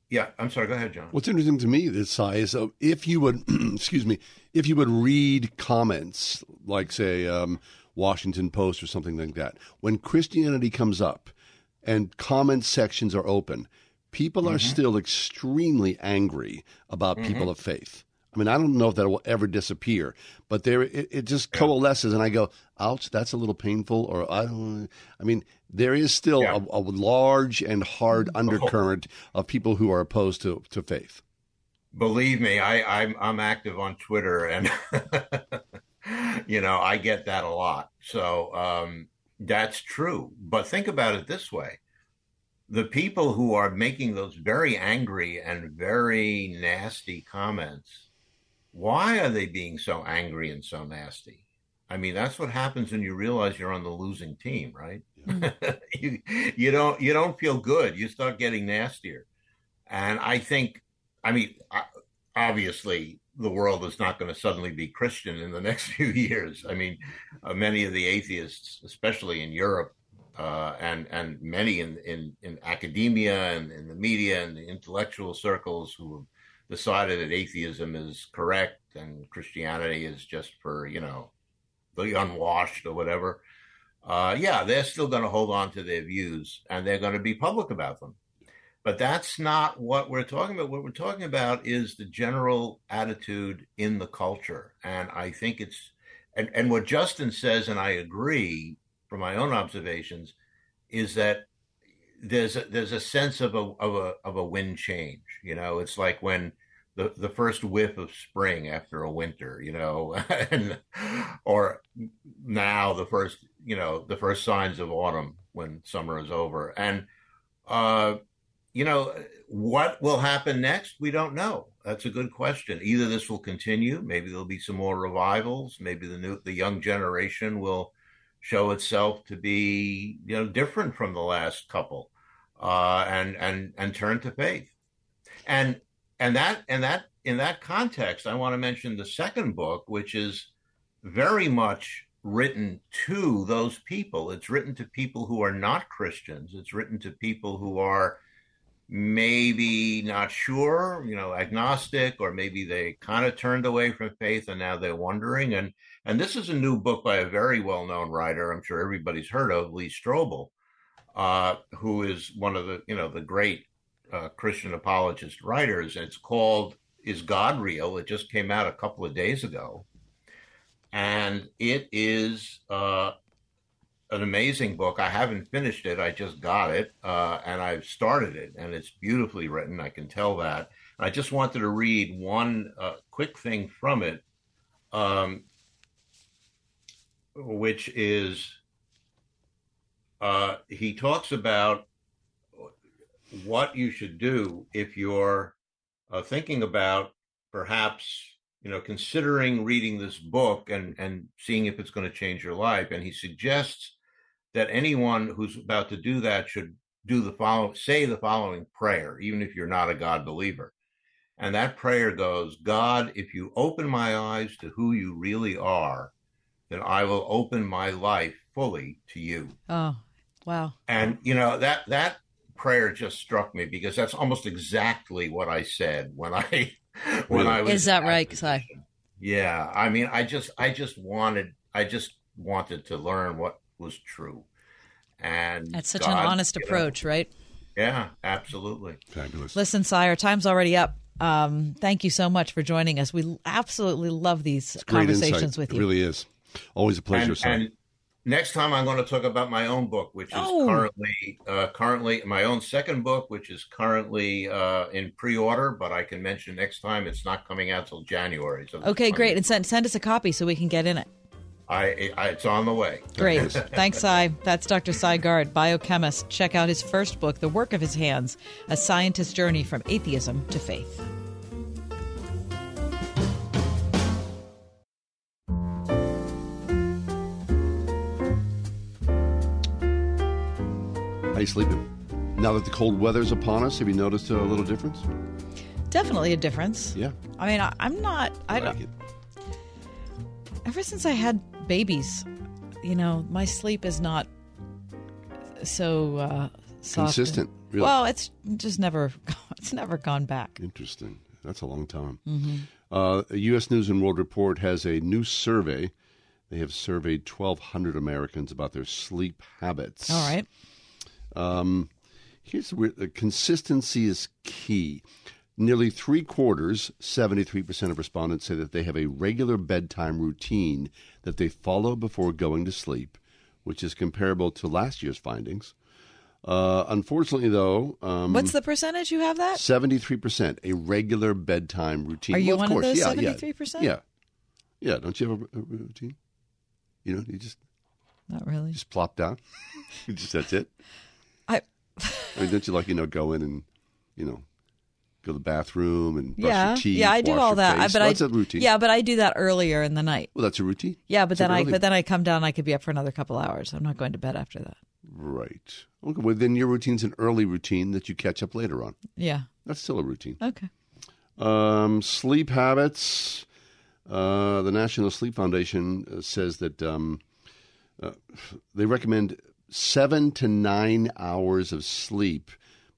S5: yeah, I'm sorry. Go ahead, John.
S2: What's interesting to me this size of if you would, (clears throat) excuse me, if you would read comments like say um, Washington Post or something like that, when Christianity comes up and comment sections are open, people mm-hmm. are still extremely angry about mm-hmm. people of faith. I mean, I don't know if that will ever disappear, but there it, it just coalesces, and I go, "Ouch, that's a little painful." Or I don't. I mean, there is still yeah. a, a, large and hard (laughs) undercurrent oh. of people who are opposed to to faith.
S5: Believe me, I, I'm I'm active on Twitter, and (laughs) you know I get that a lot. So um, that's true. But think about it this way: the people who are making those very angry and very nasty comments why are they being so angry and so nasty? I mean, that's what happens when you realize you're on the losing team, right? Mm. (laughs) you you don't you don't feel good. You start getting nastier, and I think, I mean, obviously, the world is not going to suddenly be Christian in the (laughs) next few years. I mean, uh, many of the atheists, especially in Europe, uh, and and many in, in in academia and in the media and the intellectual circles who have decided that atheism is correct and Christianity is just for, you know, the unwashed or whatever, uh, yeah, they're still going to hold on to their views and they're going to be public about them. But that's not what we're talking about. What we're talking about is the general attitude in the culture. And I think it's, and, and what Justin says, and I agree from my own observations, is that there's a, there's a sense of a of a of a wind change. You know, it's like when the the first whiff of spring after a winter, you know, (laughs) and or now the first you know the first signs of autumn when summer is over, and uh, you know what will happen next? We don't know. That's a good question. Either this will continue, maybe there'll be some more revivals, maybe the new the young generation will show itself to be you know different from the last couple, uh, and and and turn to faith, and and that and that in that context, I want to mention the second book, which is very much written to those people. It's written to people who are not Christians. It's written to people who are maybe not sure, you know, agnostic, or maybe they kind of turned away from faith and now they're wondering. And and this is a new book by a very well-known writer. I'm sure everybody's heard of Lee Strobel, uh, who is one of the you know the great uh, Christian apologist writers. It's called Is God Real? It just came out a couple of days ago. And it is uh, an amazing book. I haven't finished it, I just got it uh, and I've started it, and it's beautifully written. I can tell that. I just wanted to read one uh, quick thing from it, um, which is uh, he talks about what you should do if you're uh, thinking about perhaps you know considering reading this book and and seeing if it's going to change your life. And he suggests that anyone who's about to do that should do the follow say the following prayer even if you're not a god believer. And that prayer goes god if you open my eyes to who you really are then i will open my life fully to you
S3: oh wow
S5: and you know that that prayer just struck me because that's almost exactly what I said when I (laughs) when I was.
S3: Is that right, Sy?
S5: Yeah, I mean, I just I just wanted I just wanted to learn what was true, and
S3: that's such God, an honest approach, know, right?
S5: Yeah, absolutely.
S2: Fabulous.
S3: Listen, Sire, time's already up. Um, thank you so much for joining us. We absolutely love these conversations with you.
S2: It really is. Always a pleasure,
S5: and, and, next time I'm going to talk about my own book, which is oh. currently uh, currently my own second book, which is currently uh, in pre-order. But I can mention next time it's not coming out till January.
S3: So okay, great, and send send us a copy so we can get in it.
S5: I, I it's on the way.
S3: Great, (laughs) thanks, Sy. That's Dr. Sy Garte, biochemist. Check out his first book, The Work of His Hands: A Scientist's Journey from Atheism to Faith.
S2: You sleeping? Now that the cold weather's upon us, have you noticed a little difference?
S3: Definitely a difference.
S2: Yeah.
S3: I mean, I, I'm not. I
S2: like
S3: don't.
S2: it.
S3: Ever since I had babies, you know, my sleep is not so uh, soft.
S2: Consistent, really.
S3: Well, it's just never. (laughs) It's never gone back.
S2: Interesting. That's a long time.
S3: Mm-hmm.
S2: Uh, U.S. News and World Report has a new survey. They have surveyed 1,200 Americans about their sleep habits.
S3: All right.
S2: Here's the uh, consistency is key. Nearly three quarters, 73% of respondents say that they have a regular bedtime routine that they follow before going to sleep, which is comparable to last year's findings. Uh, unfortunately, though, um,
S3: What's the percentage you have that?
S2: 73% a regular bedtime routine.
S3: Are you
S2: Well, of
S3: one of
S2: course,
S3: those
S2: yeah, yeah.
S3: 73%?
S2: Yeah. Yeah. Don't you have a, a routine? You know, you just
S3: Not really.
S2: just plop down. (laughs) Just that's it.
S3: I
S2: mean, don't you like you know go in and you know go to the bathroom and brush
S3: yeah
S2: your teeth?
S3: yeah I do
S2: wash
S3: all
S2: your
S3: that. I,
S2: face?
S3: but
S2: Well,
S3: I
S2: that's a routine.
S3: Yeah, but I do that earlier in the night.
S2: Well, that's a routine.
S3: Yeah, but
S2: It's
S3: then I but then I come down. I could be up for another couple hours. I'm not going to bed after that.
S2: right. Okay. Well, then your routine's an early routine that you catch up later on.
S3: Yeah.
S2: That's still a routine.
S3: Okay.
S2: Um, sleep habits. Uh, the National Sleep Foundation uh, says that um, uh, they recommend seven to nine hours of sleep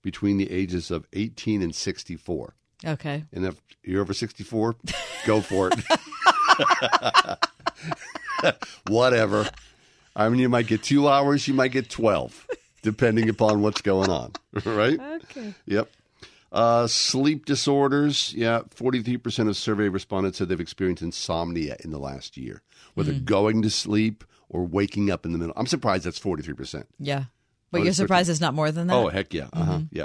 S2: between the ages of 18 and 64.
S3: Okay.
S2: And if you're over 64, go for it. (laughs) Whatever. I mean, you might get two hours, you might get 12, depending upon what's going on. (laughs) Right?
S3: Okay.
S2: Yep. Uh, sleep disorders. Yeah, 43% of survey respondents said they've experienced insomnia in the last year, whether
S3: Mm.
S2: going to sleep or waking up in the middle. I'm surprised that's 43%.
S3: Yeah. But
S2: Oh,
S3: you're surprised it's not more than that?
S2: Oh, heck yeah. Uh-huh. Yeah.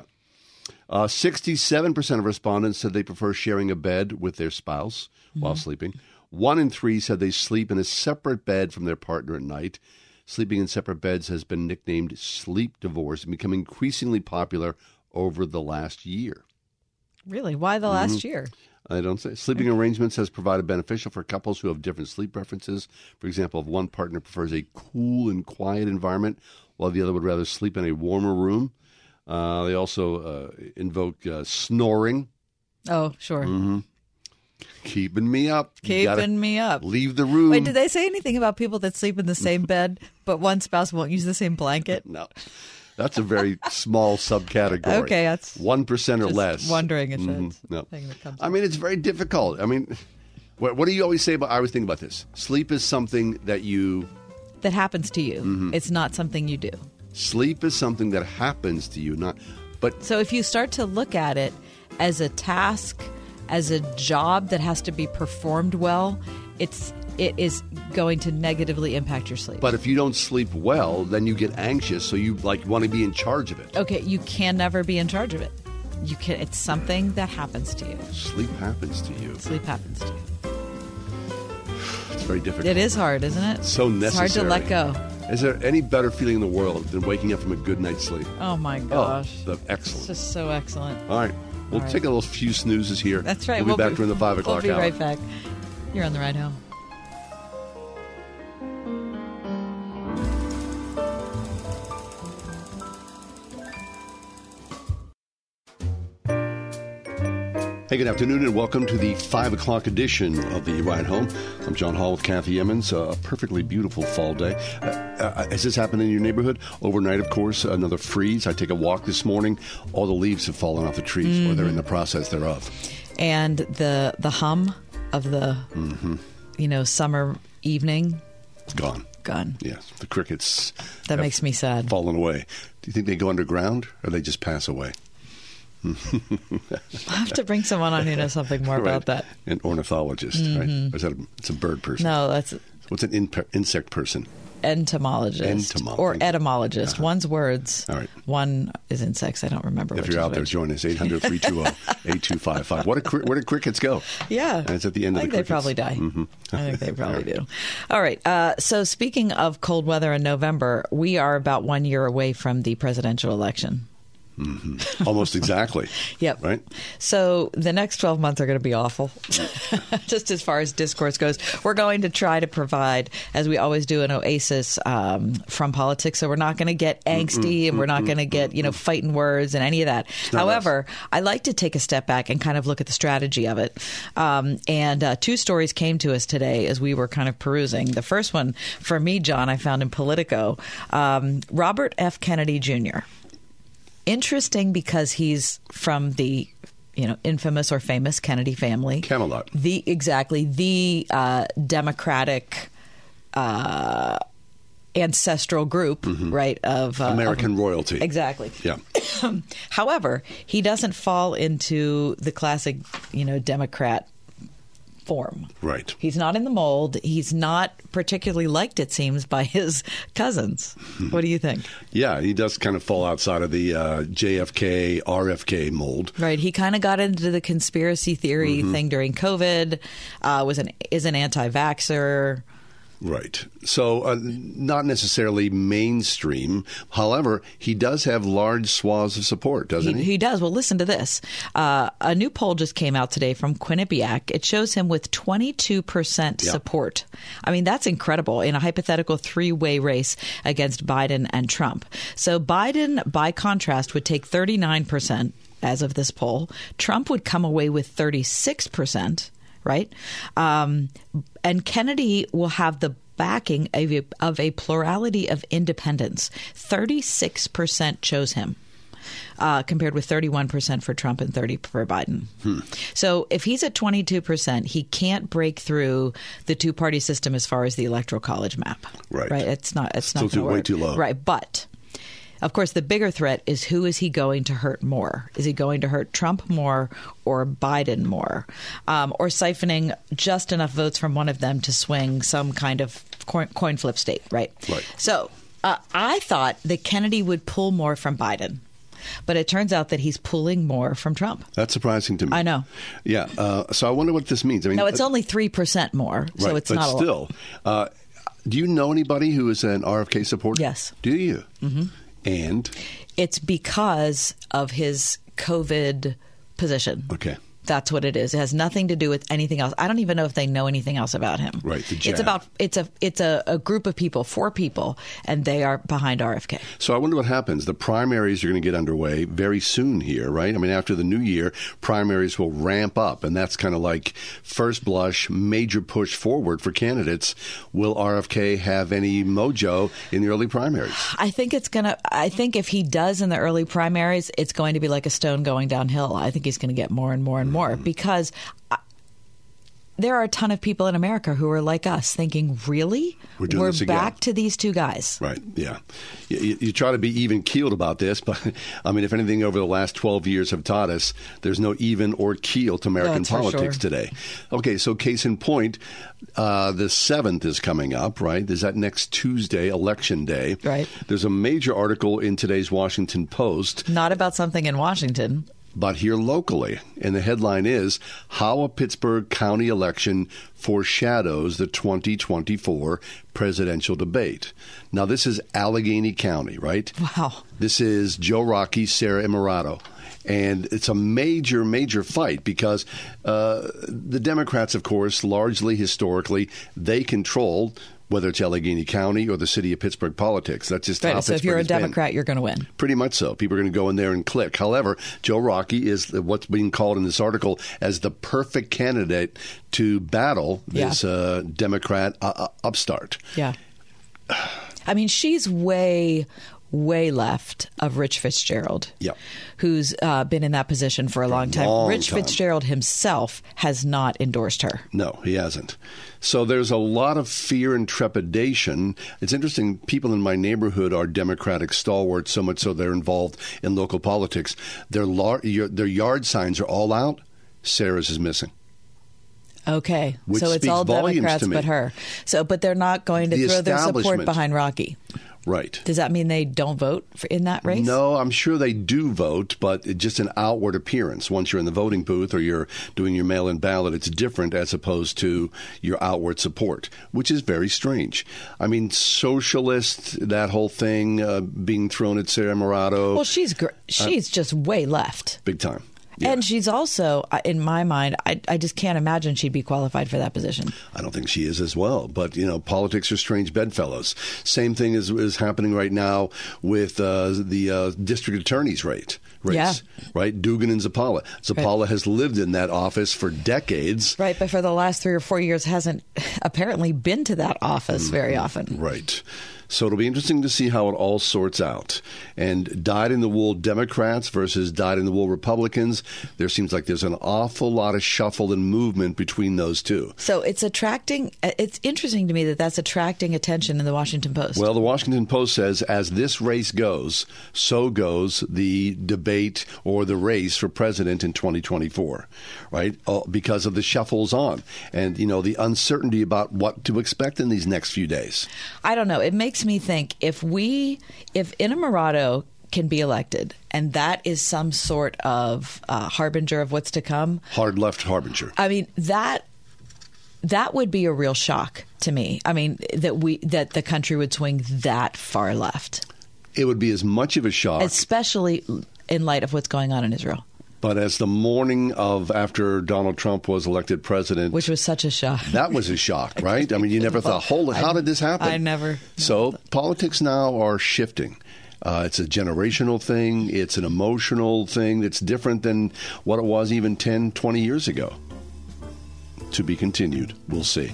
S2: Uh, 67% of respondents said they prefer sharing a bed with their spouse while sleeping. One in three said they sleep in a separate bed from their partner at night. Sleeping in separate beds has been nicknamed sleep divorce and become increasingly popular over the last year.
S3: Really? Why the
S2: Mm-hmm.
S3: last year?
S2: I don't say. Sleeping arrangements has provided beneficial for couples who have different sleep preferences. For example, if one partner prefers a cool and quiet environment, while the other would rather sleep in a warmer room. Uh, they also uh, invoke uh, snoring,
S3: Oh, sure.
S2: Mm-hmm. keeping me up.
S3: Keeping me up.
S2: Leave the room.
S3: Wait, did they say anything about people that sleep in the same bed, but one spouse won't use the same blanket?
S2: No, that's a very small subcategory.
S3: Okay, that's
S2: one percent or less.
S3: wondering if
S2: Mhm.
S3: that's
S2: no.
S3: thing that comes
S2: I mean, it's very difficult. I mean, what, what do you always say about? I always think about this. Sleep is something that you
S3: That happens to you.
S2: Mm-hmm.
S3: It's not something you do.
S2: sleep is something that happens to you. Not, but
S3: So if you start to look at it as a task, as a job that has to be performed well, it's it is going to negatively impact your sleep.
S2: but if you don't sleep well, then you get anxious. So you like want to be in charge of it.
S3: okay, you can never be in charge of it. You can it's something that happens to you.
S2: Sleep happens to you.
S3: Sleep happens to you. (sighs)
S2: It's very difficult.
S3: It is hard, isn't it?
S2: so necessary.
S3: It's hard to let go.
S2: Is there any better feeling in the world than waking up from a good night's sleep?
S3: Oh my
S2: Oh,
S3: gosh.
S2: the
S3: it's
S2: excellent.
S3: just so excellent.
S2: All right. We'll
S3: All right.
S2: take a little few snoozes here.
S3: That's right.
S2: We'll be back during the five o'clock hour.
S3: We'll be
S2: hour.
S3: right back. You're on the ride home.
S2: Hey, good afternoon, and welcome to the 5 o'clock edition of the Ride Home. I'm John Hall with Kathy Emmons. Uh, a perfectly beautiful fall day. Uh, uh, has this happened in your neighborhood? Overnight, of course, another freeze. I take a walk this morning. All the leaves have fallen off the trees, or they're in the process thereof.
S3: And the the hum of the
S2: Mm-hmm.
S3: you know summer evening
S2: gone.
S3: gone.
S2: Yes, the crickets
S3: That makes me sad.
S2: fallen away. Do you think they go underground, or they just pass away?
S3: I'll have to bring someone on who knows something more about that.
S2: An ornithologist, right? Or is that a, it's a bird person?
S3: No, that's
S2: What's an in- insect person?
S3: entomologist
S2: Entomologist.
S3: or etymologist. One's words.
S2: All right.
S3: One is insects. I don't remember.
S2: If you're out there, join us 800 320 8255. What Where did crickets go?
S3: Yeah,
S2: And it's at the end
S3: I
S2: of
S3: think
S2: the
S3: they probably die.
S2: Mhm.
S3: I think they (laughs) probably do. All right. Uh, so speaking of cold weather in November, we are about one year away from the presidential election.
S2: Mm-hmm. Almost exactly. (laughs)
S3: Yep.
S2: Right?
S3: So the next 12 months are going to be awful, (laughs) just as far as discourse goes. We're going to try to provide, as we always do, an oasis um, from politics. So we're not going to get angsty and we're not going to get, you know, fighting words and any of that. However, I like to take a step back and kind of look at the strategy of it. Um, and uh, two stories came to us today as we were kind of perusing. The first one, for me, John, I found in Politico. Um, Robert F. Kennedy Jr interesting because he's from the you know infamous or famous Kennedy family.
S2: Camelot.
S3: The exactly the uh, Democratic. Uh, ancestral group,
S2: Mhm.
S3: right? Of uh,
S2: American
S3: of-
S2: royalty.
S3: Exactly.
S2: Yeah. (clears throat)
S3: However, he doesn't fall into the classic, you know, Democrat form.
S2: Right.
S3: He's not in the mold. He's not particularly liked, it seems, by his cousins. What do you think?
S2: Yeah, he does kind of fall outside of the uh, JFK, RFK mold.
S3: Right. He kind of got into the conspiracy theory thing during COVID. Uh, was an is an anti-vaxer.
S2: Right. So, uh, not necessarily mainstream. However, he does have large swaths of support, doesn't he?
S3: He, does. Well, listen to this. Uh, a new poll just came out today from Quinnipiac. It shows him with 22%
S2: Yeah.
S3: support. I mean, that's incredible in a hypothetical three way race against Biden and Trump. So Biden, by contrast, would take 39% as of this poll. Trump would come away with 36%, right? Um, and Kennedy will have the backing of a, of a plurality of independents. 36% chose him uh, compared with 31% for Trump and 30 for Biden.
S2: Hmm.
S3: So if he's at 22%, he can't break through the two party system as far as the electoral college map.
S2: Right.
S3: Right. It's not. It's
S2: Still
S3: not
S2: too- way too low.
S3: Right. But. Of course, the bigger threat is who is he going to hurt more? Is he going to hurt Trump more or Biden more? Um, or siphoning just enough votes from one of them to swing some kind of coin, flip state, right?
S2: Right.
S3: So uh, I thought that Kennedy would pull more from Biden, but it turns out that he's pulling more from Trump.
S2: That's surprising to me.
S3: I know.
S2: Yeah. Uh, so I wonder what this means. I mean,
S3: No, it's
S2: uh,
S3: only 3% more, so it's not a lot.
S2: still. Uh, do you know anybody who is an RFK supporter?
S3: Yes.
S2: Do you? Mm-hmm. And
S3: It's because of his COVID position.
S2: okay,
S3: That's what it is. It has nothing to do with anything else. I don't even know if they know anything else about him.
S2: Right, the
S3: It's about it's a it's a, a group of people, four people, and they are behind RFK.
S2: So I wonder what happens. The primaries are going to get underway very soon here, right? I mean, after the new year, primaries will ramp up, and that's kind of like first blush, major push forward for candidates. Will RFK have any mojo in the early primaries?
S3: I think it's gonna. I think if he does in the early primaries, it's going to be like a stone going downhill. I think he's going to get more and more and more
S2: Mm-hmm.
S3: because. I, there are a ton of people in America who are like us, thinking, "Really,
S2: We're again."
S3: back to these two guys."
S2: Right. Yeah. You, you, try to be even keeled about this, (laughs) but I mean, if anything over the last 12 years have taught us, there's no even or keel to American
S3: That's
S2: politics
S3: sure.
S2: today. Okay. So, case in point, uh, the 7th is coming up, right? Is that next Tuesday, Election Day?
S3: Right.
S2: There's a major article in today's Washington Post
S3: Not about something in Washington.
S2: But here locally. And the headline is How a Pittsburgh County Election Foreshadows the 2024 Presidential Debate. Now, this is Allegheny County, right?
S3: Wow.
S2: This is Joe Rockey, Sara Innamorato. And it's a major, major fight because uh, the Democrats, of course, largely historically, they control whether it's Allegheny County or the city of Pittsburgh politics. That's just how
S3: Right. So if you're a
S2: has been.
S3: Democrat, you're going to win.
S2: Pretty much so. People are going to go in there and click. However, Joe Rockey is what's being called in this article as the perfect candidate to battle this
S3: Yeah.
S2: uh, Democrat uh, uh, upstart.
S3: Yeah. I mean, she's way, way left of Rich Fitzgerald.
S2: Yep.
S3: Who's uh, been in that position for a long time.
S2: long
S3: Rich
S2: time.
S3: Fitzgerald himself has not endorsed her.
S2: No, he hasn't. So there's a lot of fear and trepidation. It's interesting. People in my neighborhood are Democratic stalwarts, so much so they're involved in local politics. Their lar- their yard signs are all out. Sara's is missing.
S3: Okay.
S2: Which
S3: so it's all Democrats but her. So, but they're not going to
S2: The
S3: throw their support behind Rockey.
S2: Right.
S3: Does that mean they don't vote for, in that race?
S2: No, I'm sure they do vote, but it's just an outward appearance. Once you're in the voting booth or you're doing your mail in ballot, it's different as opposed to your outward support, which is very strange. I mean, socialist, that whole thing uh, being thrown at Sara Innamorato.
S3: Well, she's gr-
S2: Uh,
S3: she's just way left.
S2: Big time.
S3: And she's also, uh, in my mind, I, I just can't imagine she'd be qualified for that position.
S2: I don't think she is as well. But, you know, politics are strange bedfellows. Same thing is, is happening right now with uh, the uh, district attorney's rate. Race,
S3: Yeah.
S2: Right? Dugan and Zappala. Zappala has lived in that office for decades.
S3: Right, but for the last three or four years, hasn't (laughs) apparently been to that office very often.
S2: Right. So it'll be interesting to see how it all sorts out. And dyed in the wool Democrats versus dyed in the wool Republicans, there seems like there's an awful lot of shuffle and movement between those two.
S3: So it's attracting. It's interesting to me that that's attracting attention in the Washington Post.
S2: Well, the Washington Post says as this race goes, so goes the debate or the race for president in 2024, right? Because of the shuffles on and, you know, the uncertainty about what to expect in these next few days.
S3: I don't know. It makes me think if we, if Innamorato can be elected, and that is some sort of uh, harbinger of what's to come.
S2: Hard left harbinger.
S3: I mean that that would be a real shock to me. I mean that we that the country would swing that far left,
S2: It would be as much of a shock.
S3: especially in light of what's going on in Israel,
S2: But as the morning of after Donald Trump was elected president,
S3: which was such a shock.
S2: that was a shock, (laughs) right? I mean, you never thought, "Holy, how did this happen?"
S3: I never-
S2: So politics now are shifting. Uh, it's a generational thing. It's an emotional thing. It's different than what it was even 10, 20 years ago. To be continued. We'll see.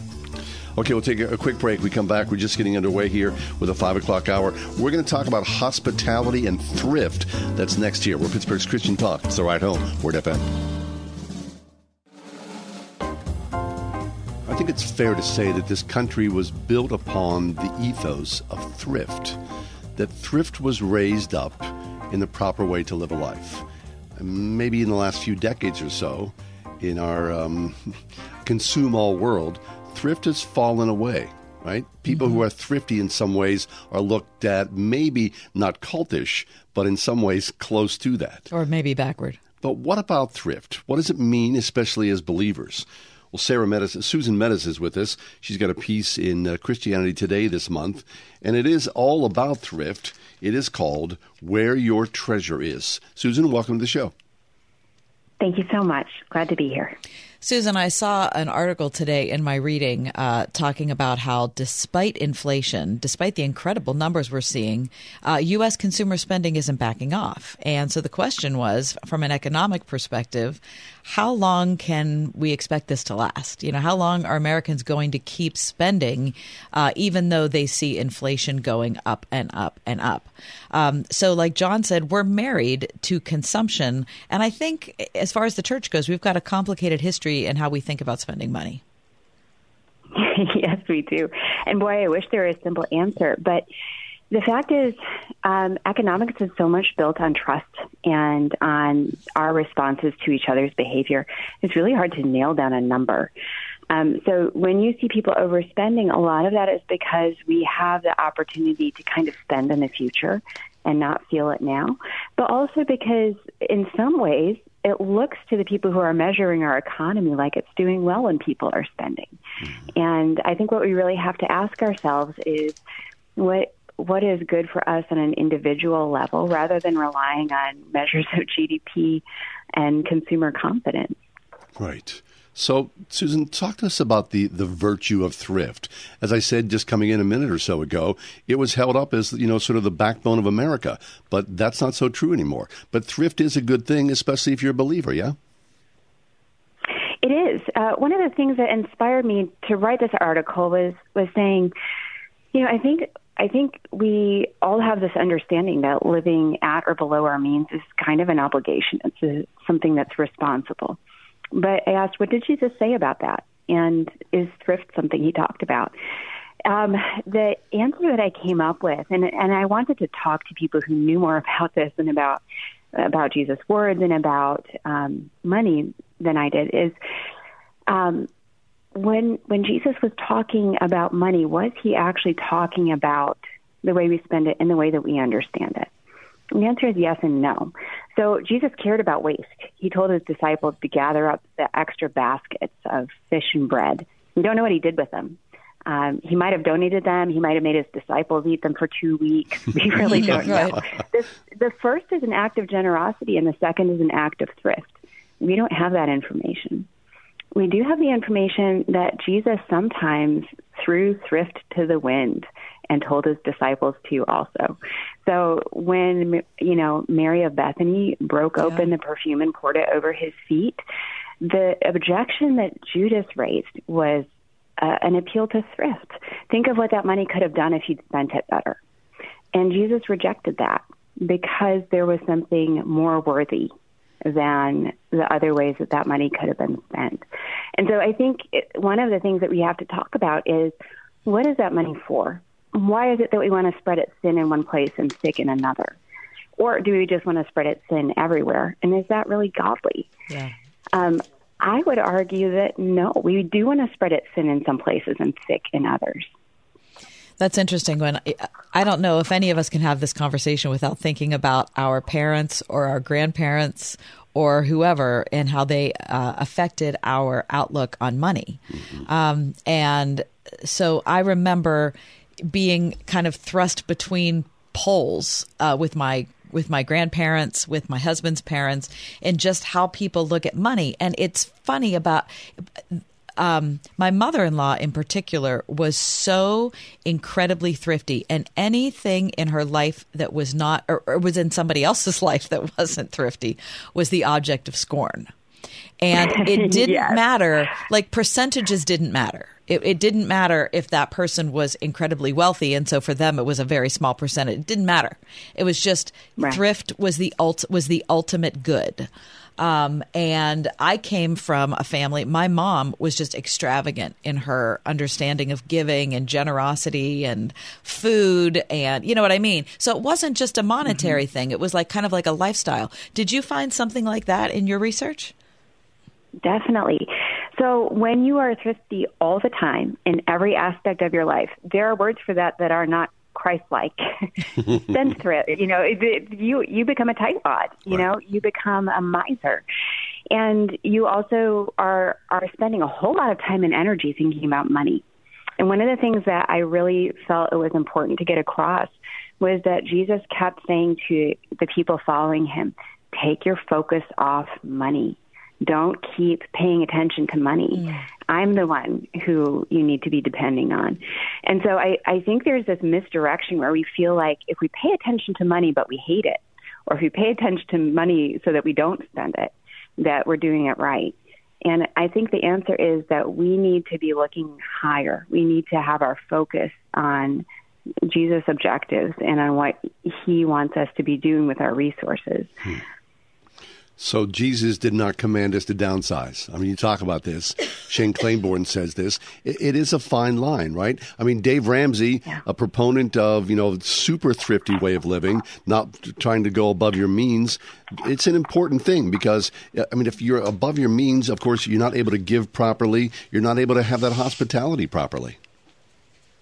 S2: Okay, we'll take a, quick break. We come back. We're just getting underway here with a 5 o'clock hour. We're going to talk about hospitality and thrift. That's next here. We're Pittsburgh's Christian Talk. It's the right home. Word FM. I think it's fair to say that this country was built upon the ethos of thrift, that thrift was raised up in the proper way to live a life. Maybe in the last few decades or so, in our um, (laughs) consume all world, thrift has fallen away, right? People who are thrifty in some ways are looked at maybe not cultish, but in some ways close to that.
S3: or maybe backward.
S2: But what about thrift? What does it mean, especially as believers? Well, Sarah Mettes, Susan Mettes is with us. She's got a piece in uh, Christianity Today this month, and it is all about thrift. It is called Where Your Treasure Is. Susan, welcome to the show.
S6: Thank you so much. Glad to be here.
S3: Susan, I saw an article today in my reading uh, talking about how, despite inflation, despite the incredible numbers we're seeing, uh, U.S. consumer spending isn't backing off. And so the question was, from an economic perspective, how long can we expect this to last? You know, how long are Americans going to keep spending, uh, even though they see inflation going up and up and up? Um, so, like John said, we're married to consumption. And I think, as far as the church goes, we've got a complicated history in how we think about spending money. (laughs)
S6: yes, we do. And boy, I wish there was a simple answer. But the fact is, um, economics is so much built on trust and on our responses to each other's behavior. It's really hard to nail down a number. Um, so when you see people overspending, a lot of that is because we have the opportunity to kind of spend in the future and not feel it now, but also because in some ways it looks to the people who are measuring our economy like it's doing well when people are spending. And I think what we really have to ask ourselves is what what is good for us on an individual level rather than relying on measures of GDP and consumer confidence.
S2: Right. So, Susan, talk to us about the, the virtue of thrift. As I said just coming in a minute or so ago, it was held up as, you know, sort of the backbone of America. But that's not so true anymore. But thrift is a good thing, especially if you're a believer, yeah?
S6: It is. Uh, one of the things that inspired me to write this article was was saying, you know, I think I think we all have this understanding that living at or below our means is kind of an obligation. It's a, something that's responsible. But I asked, what did Jesus say about that? And is thrift something he talked about? Um, the answer that I came up with, and and I wanted to talk to people who knew more about this and about about Jesus' words and about um, money than I did, is um, when when Jesus was talking about money, was he actually talking about the way we spend it, and the way that we understand it? And the answer is yes and no. So Jesus cared about waste. He told his disciples to gather up the extra baskets of fish and bread. We don't know what he did with them. Um, he might have donated them. He might have made his disciples eat them for two weeks. (laughs) We really (laughs) don't
S3: right.
S6: know. The, the first is an act of generosity, and the second is an act of thrift. We don't have that information. We do have the information that Jesus sometimes threw thrift to the wind and told his disciples to also. So when you know Mary of Bethany broke open the perfume and poured it over his feet, the objection that Judas raised was uh, an appeal to thrift. Think of what that money could have done if he'd spent it better. And Jesus rejected that because there was something more worthy than the other ways that that money could have been spent. And so I think it, one of the things that we have to talk about is what is that money for? Why is it that we want to spread it thin in one place and thick in another? Or do we just want to spread it thin everywhere? And is that really godly?
S3: Yeah.
S6: Um, I would argue that no, we do want to spread it thin in some places and thick in others.
S3: That's interesting. When I don't know if any of us can have this conversation without thinking about our parents or our grandparents or whoever and how they uh, affected our outlook on money. Um, and so I remember being kind of thrust between poles uh, with my with my grandparents, with my husband's parents, and just how people look at money. And it's funny about um, my mother in law in particular was so incredibly thrifty, and anything in her life that was not, or, or was in somebody else's (laughs) life that wasn't thrifty, was the object of scorn. And (laughs) it didn't
S6: Yes.
S3: matter, like percentages didn't matter. It, it didn't matter if that person was incredibly wealthy, and so for them it was a very small percentage. It didn't matter. It was just
S6: Right.
S3: thrift was the ult- was the ultimate good. Um, and I came from a family. My mom was just extravagant in her understanding of giving and generosity and food, and you know what I mean. So it wasn't just a monetary thing; it was like kind of like a lifestyle. Did you find something like that in your research?
S6: Definitely. So when you are thrifty all the time in every aspect of your life, there are words for that that are not Christ-like. (laughs) Spendthrift. You know, you you become a tightwad. You know, you become a miser, and you also are are spending a whole lot of time and energy thinking about money. And one of the things that I really felt it was important to get across was that Jesus kept saying to the people following him, take your focus off money. Don't keep paying attention to money. I'm the one who you need to be depending on. And so I, I think there's this misdirection where we feel like if we pay attention to money but we hate it, or if we pay attention to money so that we don't spend it, that we're doing it right. And I think the answer is that we need to be looking higher. We need to have our focus on Jesus' objectives and on what he wants us to be doing with our resources. Hmm.
S2: So Jesus did not command us to downsize. I mean, you talk about this. Shane Claiborne says this. It, it is a fine line, right? I mean, Dave Ramsey, a proponent of you know super thrifty way of living, not trying to go above your means. It's an important thing because uh, I mean, if you're above your means, of course, you're not able to give properly. You're not able to have that hospitality properly.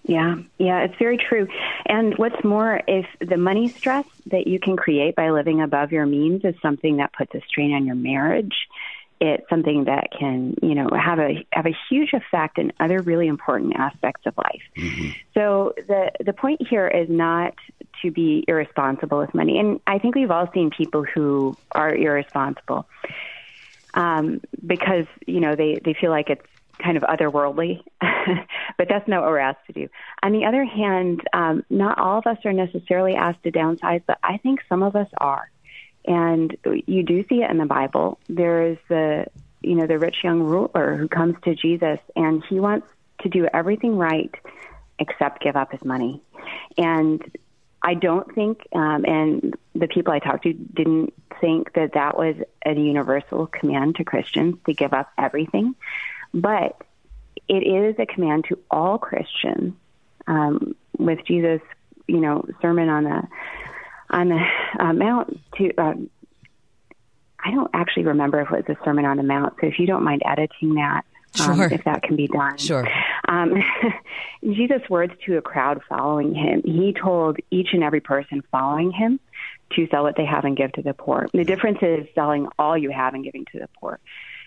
S6: Yeah, yeah, it's very true. And what's more, if the money stress that you can create by living above your means is something that puts a strain on your marriage, it's something that can, you know, have a have a huge effect in other really important aspects of life. So the the point here is not to be irresponsible with money. And I think we've all seen people who are irresponsible um, because you know they they feel like it's kind of otherworldly, (laughs) but that's not what we're asked to do. On the other hand, um, not all of us are necessarily asked to downsize, but I think some of us are, and you do see it in the Bible. There is the you know the rich young ruler who comes to Jesus, and he wants to do everything right except give up his money, and I don't think, um, and the people I talked to didn't think that that was a universal command to Christians to give up everything. But it is a command to all Christians. Um, with Jesus, you know, sermon on the on the uh, mount to. Um, I don't actually remember if it was a sermon on the mount. So if you don't mind editing that, um,
S3: Sure.
S6: if that can be done,
S3: Sure.
S6: Um, (laughs) Jesus' words to a crowd following him, he told each and every person following him to sell what they have and give to the poor. The difference is selling all you have and giving to the poor.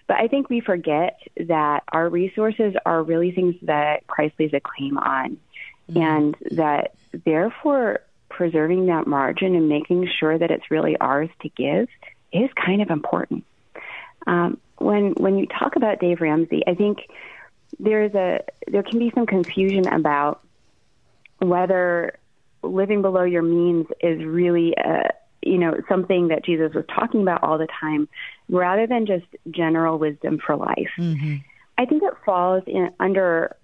S6: But I think we forget that our resources are really things that Christ lays a claim on, mm-hmm. and that therefore preserving that margin and making sure that it's really ours to give is kind of important. Um, when when you talk about Dave Ramsey, I think there's a there can be some confusion about whether living below your means is really a, you know something that Jesus was talking about all the time, rather than just general wisdom for life. Mm-hmm. I think it falls in, under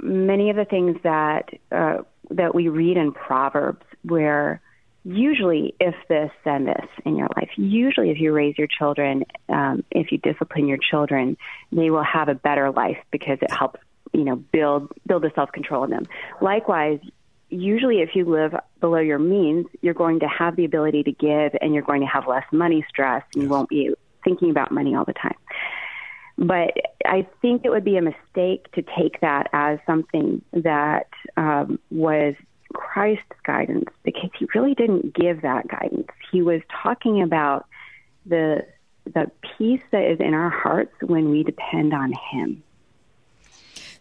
S6: many of the things that uh, that we read in Proverbs, where usually if this then this in your life usually if you raise your children um, if you discipline your children they will have a better life because it helps you know build build a self control in them likewise usually if you live below your means you're going to have the ability to give and you're going to have less money stress and you won't be thinking about money all the time but I think it would be a mistake to take that as something that um, was Christ's guidance because he really didn't give that guidance. He was talking about the the peace that is in our hearts when we depend on him.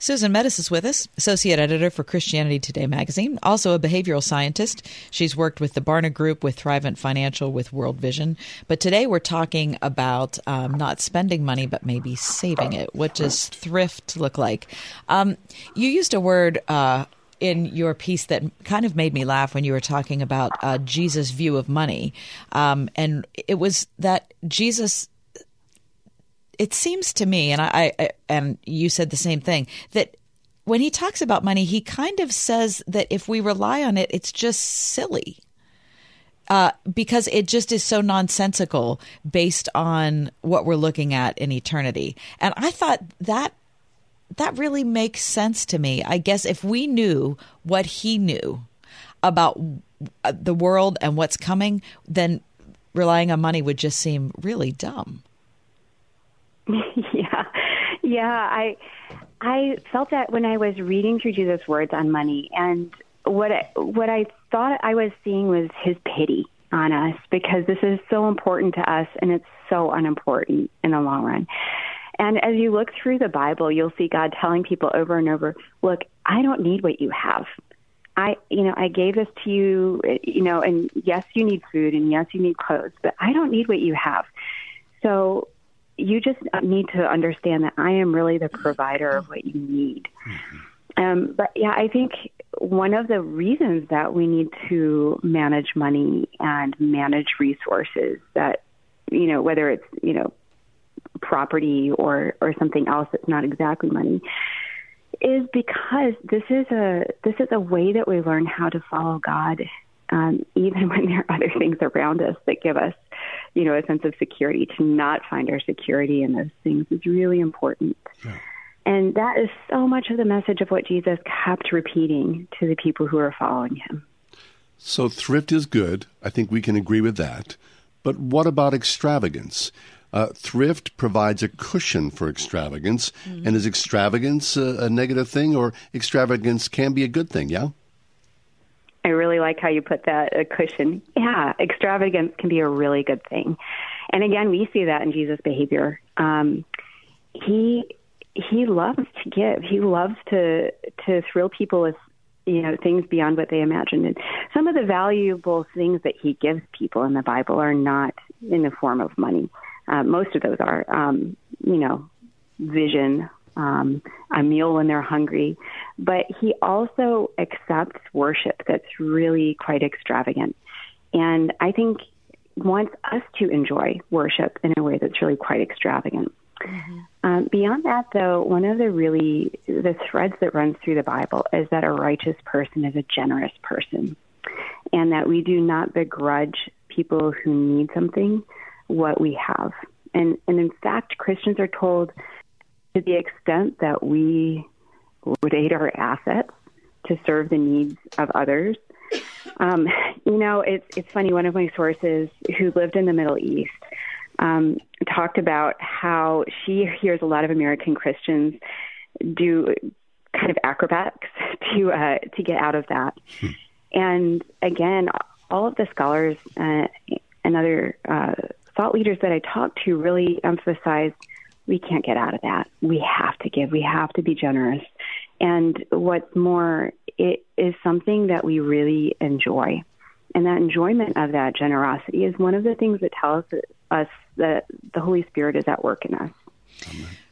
S3: Susan Mettes is with us, associate editor for Christianity Today magazine, also a behavioral scientist. She's worked with the Barna Group, with Thrivent Financial, with World Vision. But today we're talking about um, not spending money, but maybe saving it. What does thrift look like? Um, you used a word. Uh, in your piece that kind of made me laugh when you were talking about uh, Jesus' view of money. Um, and it was that Jesus it seems to me, and I, I, and you said the same thing that when he talks about money, he kind of says that if we rely on it, it's just silly. Uh, because it just is so nonsensical based on what we're looking at in eternity. And I thought that that really makes sense to me. I guess if we knew what he knew about uh, the world and what's coming, then relying on money would just seem really dumb. (laughs)
S6: yeah. Yeah, I I felt that when I was reading through Jesus' words on money and what I, what I thought I was seeing was his pity on us because this is so important to us and it's so unimportant in the long run. And as you look through the Bible, you'll see God telling people over and over, look, I don't need what you have. I, you know, I gave this to you, you know, and yes, you need food and yes, you need clothes, but I don't need what you have. So you just need to understand that I am really the provider of what you need. Mm-hmm. Um, but yeah, I think one of the reasons that we need to manage money and manage resources that, you know, whether it's, you know, property or or something else that's not exactly money is because this is a this is a way that we learn how to follow God, um, even (laughs) when there are other things around us that give us, you know, a sense of security. To not find our security in those things is really important. Yeah. And that is so much of the message of what Jesus kept repeating to the people who are following him.
S2: So thrift is good. I think we can agree with that. But what about extravagance? Uh, thrift provides a cushion for extravagance. Mm-hmm. And is extravagance a, a negative thing, or extravagance can be a good thing? Yeah.
S6: I really like how you put that a cushion. Yeah, extravagance can be a really good thing. And again, we see that in Jesus' behavior. Um, he he loves to give. He loves to to thrill people with you know things beyond what they imagined. And some of the valuable things that he gives people in the Bible are not in the form of money. Uh, most of those are, um, you know, vision, um, a meal when they're hungry. But he also accepts worship that's really quite extravagant. And I think wants us to enjoy worship in a way that's really quite extravagant. Mm-hmm. Um, beyond that, though, one of the really the threads that runs through the Bible is that a righteous person is a generous person, and that we do not begrudge people who need something, what we have. And, and in fact, Christians are told to the extent that we liquidate our assets to serve the needs of others. Um, you know, it's it's funny. One of my sources who lived in the Middle East um, talked about how she hears a lot of American Christians do kind of acrobatics (laughs) to uh, to get out of that. And again, all of the scholars uh, and other uh, thought leaders that I talked to really emphasize we can't get out of that. We have to give. We have to be generous. And what's more, it is something that we really enjoy. And that enjoyment of that generosity is one of the things that tells us that the Holy Spirit is at work in us.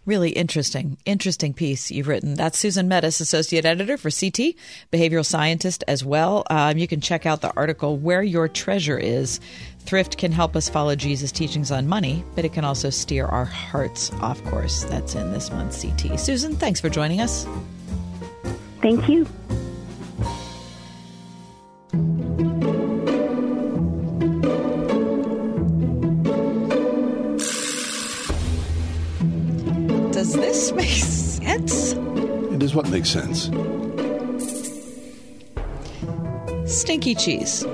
S3: Really interesting, interesting piece you've written. That's Susan Mettes, Associate Editor for CT, behavioral scientist as well. Um, you can check out the article, Where Your Treasure Is. Thrift can help us follow Jesus' teachings on money, but it can also steer our hearts off course. That's in this month's CT. Susan, thanks for joining us.
S6: Thank you.
S3: Does this make sense?
S2: It is what makes sense.
S3: Stinky cheese.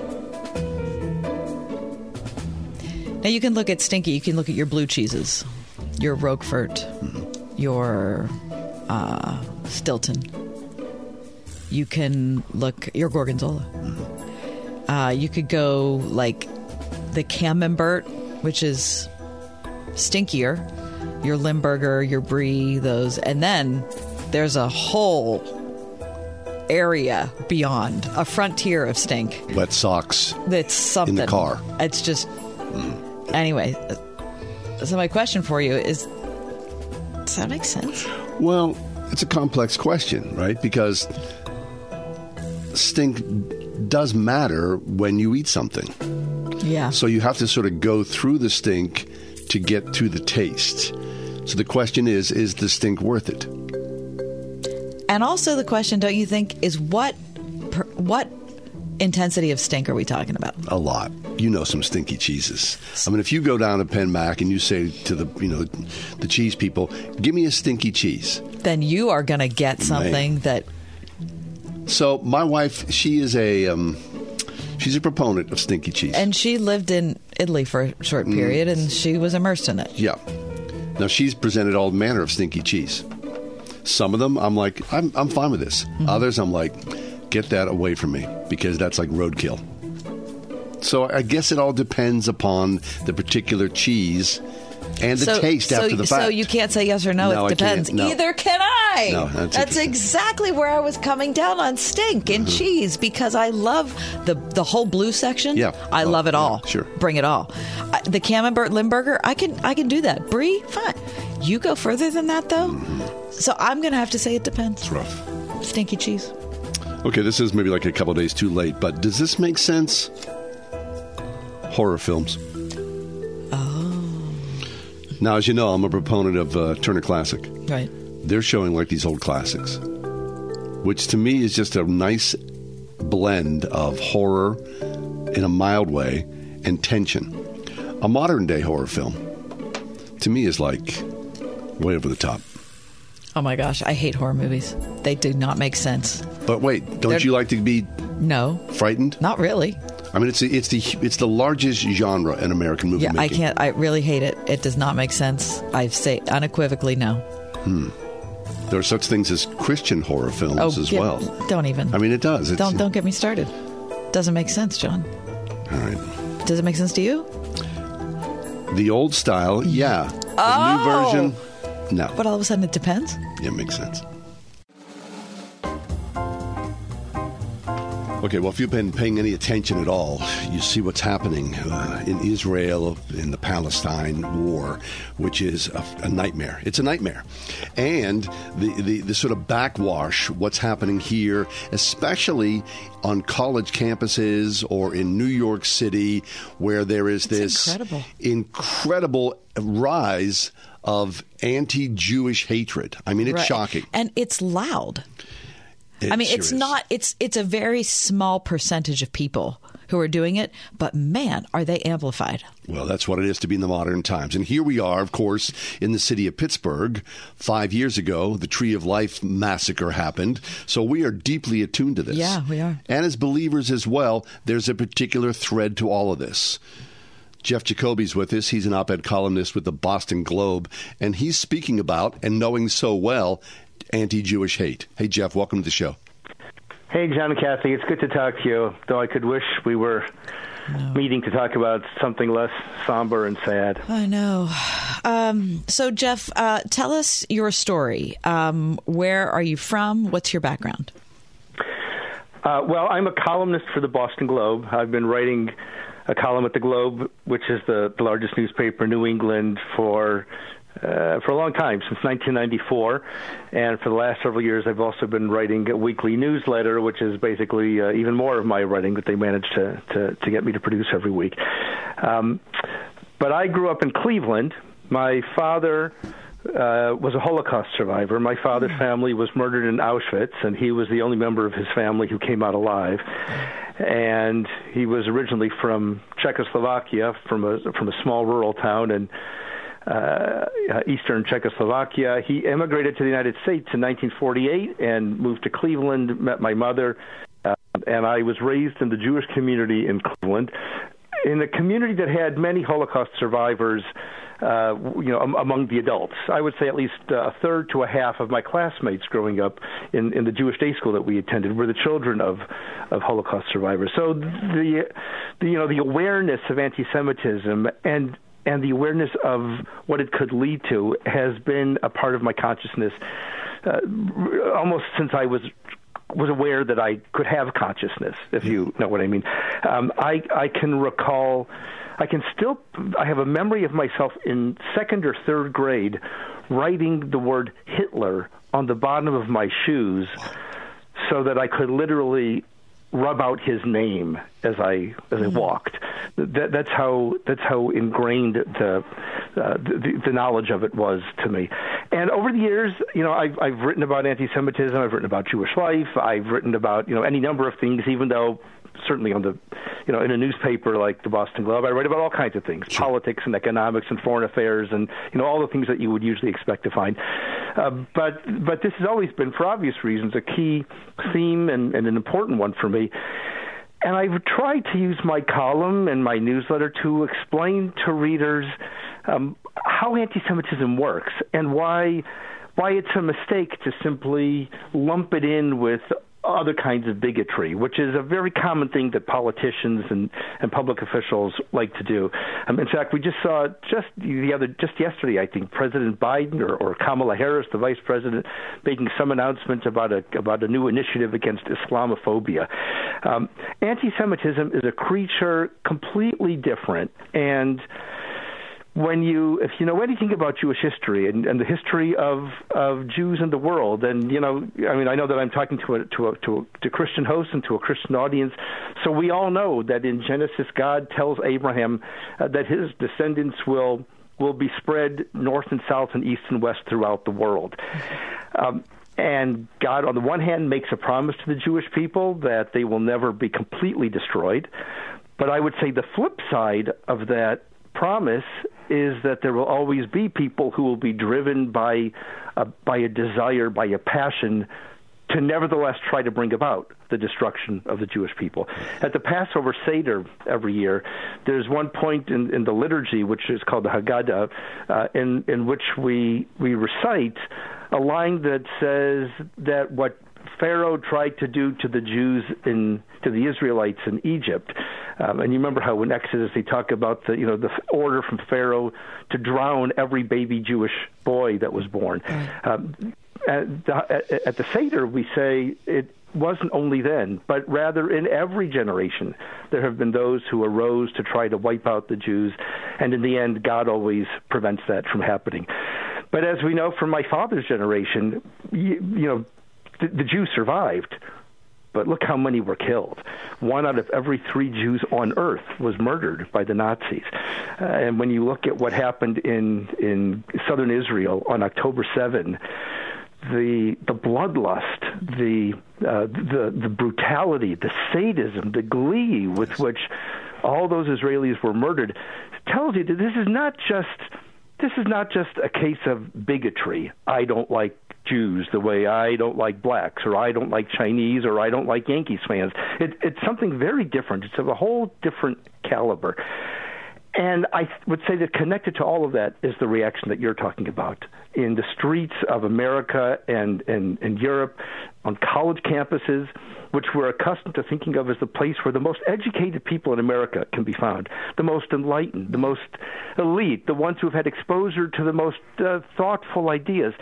S3: Now you can look at stinky. You can look at your blue cheeses, your Roquefort, your uh, Stilton. You can look your Gorgonzola. Uh, you could go like the Camembert, which is stinkier. Your Limburger, your Brie, those, and then there's a whole area beyond a frontier of stink.
S2: Wet socks.
S3: That's something
S2: in the car.
S3: It's just anyway. So my question for you is: Does that make sense?
S2: Well, it's a complex question, right? Because stink does matter when you eat something.
S3: Yeah.
S2: So you have to sort of go through the stink to get to the taste. So the question is is the stink worth it?
S3: And also the question, don't you think, is what per, what intensity of stink are we talking about?
S2: A lot. You know some stinky cheeses. I mean, if you go down to Penn Mac and you say to the you know the cheese people, "Give me a stinky cheese,"
S3: Then you are going to get something that
S2: So my wife, she is a um, she's a proponent of stinky cheese.
S3: and she lived in Italy for a short period and she was immersed in it.
S2: yeah. Now she's presented all manner of stinky cheese. Some of them, I'm like, I'm I'm fine with this. Others, I'm like, get that away from me because that's like roadkill. So I guess it all depends upon the particular cheese and the
S3: so,
S2: taste
S3: so,
S2: after the fact.
S3: So you can't say yes or no.
S2: No,
S3: it depends.
S2: No.
S3: Either can I.
S2: No, that's interesting.
S3: exactly where I was coming down on stink and
S2: Mm-hmm.
S3: cheese because I love the the whole blue section.
S2: Yeah.
S3: I
S2: Oh,
S3: love it
S2: yeah,
S3: all.
S2: sure.
S3: bring it all. I, the Camembert Limburger, I can I can do that. Brie, fine. You go further than that though.
S2: Mm-hmm.
S3: So I'm gonna have to say it depends.
S2: It's rough.
S3: Stinky cheese.
S2: Okay, this is maybe like a couple days too late, but does this make sense? Horror films.
S3: Oh.
S2: Now, as you know, I'm a proponent of uh, Turner Classic.
S3: Right.
S2: They're showing like these old classics, which to me is just a nice blend of horror in a mild way and tension. A modern day horror film, to me, is like way over the top.
S3: Oh my gosh, I hate horror movies. They do not make sense.
S2: But wait, don't
S3: They're-
S2: you like to be
S3: No,
S2: frightened?
S3: not really.
S2: I mean, it's the, it's the it's the largest genre in American movie
S3: Yeah, I can't. I really hate it. It does not make sense. I say unequivocally no. Hmm.
S2: There are such things as Christian horror films
S3: Oh,
S2: as
S3: get-
S2: well.
S3: Don't even.
S2: I mean, it does. It's,
S3: don't don't get me started. Doesn't make sense, John.
S2: All right.
S3: Does it make sense to you?
S2: The old style, yeah. The
S3: Oh.
S2: new version, no.
S3: But all of a sudden it depends.
S2: Yeah, it makes sense. Okay, well, if you've been paying any attention at all, you see what's happening uh, in Israel in the Palestine war, which is a, a nightmare. It's a nightmare. And the, the, the sort of backwash, what's happening here, especially on college campuses or in New York City, where there is this
S3: incredible.
S2: incredible rise of anti Jewish hatred. I mean, it's
S3: Right.
S2: shocking.
S3: And it's loud.
S2: It
S3: I mean,
S2: sure
S3: it's
S2: is.
S3: not. It's it's a very small percentage of people who are doing it, but man, are they amplified.
S2: Well, that's what it is to be in the modern times. And here we are, of course, in the city of Pittsburgh. Five years ago, the Tree of Life massacre happened. So we are deeply attuned to this.
S3: Yeah, we are.
S2: And as believers as well, there's a particular thread to all of this. Jeff Jacoby's with us. He's an op ed columnist with the Boston Globe. And he's speaking about, and knowing so well, anti Jewish hate. Hey, Jeff, welcome to the show.
S7: Hey, John and Kathy. It's good to talk to you, though I could wish we were no. meeting to talk about something less somber and sad.
S3: I know. Um, so, Jeff, uh, tell us your story. Um, where are you from? What's your background?
S7: Uh, well, I'm a columnist for the Boston Globe. I've been writing a column at the Globe, which is the, the largest newspaper in New England, for uh, for a long time, since 1994. And for the last several years, I've also been writing a weekly newsletter, which is basically uh, even more of my writing that they managed to, to, to get me to produce every week. Um, but I grew up in Cleveland. My father uh, was a Holocaust survivor. My father's hmm. family was murdered in Auschwitz, and he was the only member of his family who came out alive. And he was originally from Czechoslovakia, from a from a small rural town, and uh, eastern Czechoslovakia. He immigrated to the United States in 1948 and moved to Cleveland, met my mother, uh, and I was raised in the Jewish community in Cleveland, in a community that had many Holocaust survivors. Uh, you know, among the adults, I would say at least a third to a half of my classmates growing up in, in the Jewish day school that we attended were the children of of Holocaust survivors. So the, the you know the awareness of anti-Semitism and and the awareness of what it could lead to has been a part of my consciousness uh, almost since I was was aware that I could have consciousness, if you know what I mean. Um, I I can recall, I can still, I have a memory of myself in second or third grade writing the word Hitler on the bottom of my shoes so that I could literally rub out his name as I as I mm-hmm. walked. That, that's how that's how ingrained the, uh, the the knowledge of it was to me. And over the years, you know, I've I've written about anti-Semitism. I've written about Jewish life. I've written about you know any number of things, even though certainly on the, you know, in a newspaper like the Boston Globe, I write about all kinds of things, sure. politics and economics and foreign affairs, and you know all the things that you would usually expect to find. Uh, but but this has always been, for obvious reasons, a key theme and, and an important one for me. And I've tried to use my column and my newsletter to explain to readers um, how anti-Semitism works and why why it's a mistake to simply lump it in with other kinds of bigotry, which is a very common thing that politicians and, and public officials like to do. Um, in fact, we just saw just the other just yesterday, I think, President Biden or, or Kamala Harris, the vice president, making some announcement about a about a new initiative against Islamophobia. Um, anti-Semitism is a creature completely different and when you if you know anything about Jewish history and, and the history of of Jews in the world, and you know, I mean, I know that I'm talking to a to a to a to Christian host and to a Christian audience, so we all know that in Genesis, God tells Abraham uh, that his descendants will will be spread north and south and east and west throughout the world. Um, and God, on the one hand, makes a promise to the Jewish people that they will never be completely destroyed. But I would say the flip side of that promise is that there will always be people who will be driven by a, by a desire, by a passion to nevertheless try to bring about the destruction of the Jewish people. At the Passover Seder every year, there's one point in, in the liturgy, which is called the Haggadah, uh, in, in which we, we recite a line that says that what Pharaoh tried to do to the Jews in to the Israelites in Egypt. Um, and you remember how in Exodus they talk about the you know the order from Pharaoh to drown every baby Jewish boy that was born. Um, at, the, at the Seder we say it wasn't only then, but rather in every generation, there have been those who arose to try to wipe out the Jews, and in the end, God always prevents that from happening. But as we know from my father's generation, you, you know, the, the Jews survived, but look how many were killed. One out of every three Jews on earth was murdered by the Nazis. Uh, and when you look at what happened in in southern Israel on October 7, the the bloodlust, the uh, the the brutality, the sadism, the glee with which all those Israelis were murdered tells you that this is not just this is not just a case of bigotry. I don't like Jews the way I don't like blacks, or I don't like Chinese, or I don't like Yankees fans. It, it's something very different. It's of a whole different caliber. And I would say that connected to all of that is the reaction that you're talking about in the streets of America and, and, and Europe, on college campuses, which we're accustomed to thinking of as the place where the most educated people in America can be found, the most enlightened, the most elite, the ones who have had exposure to the most uh, thoughtful ideas.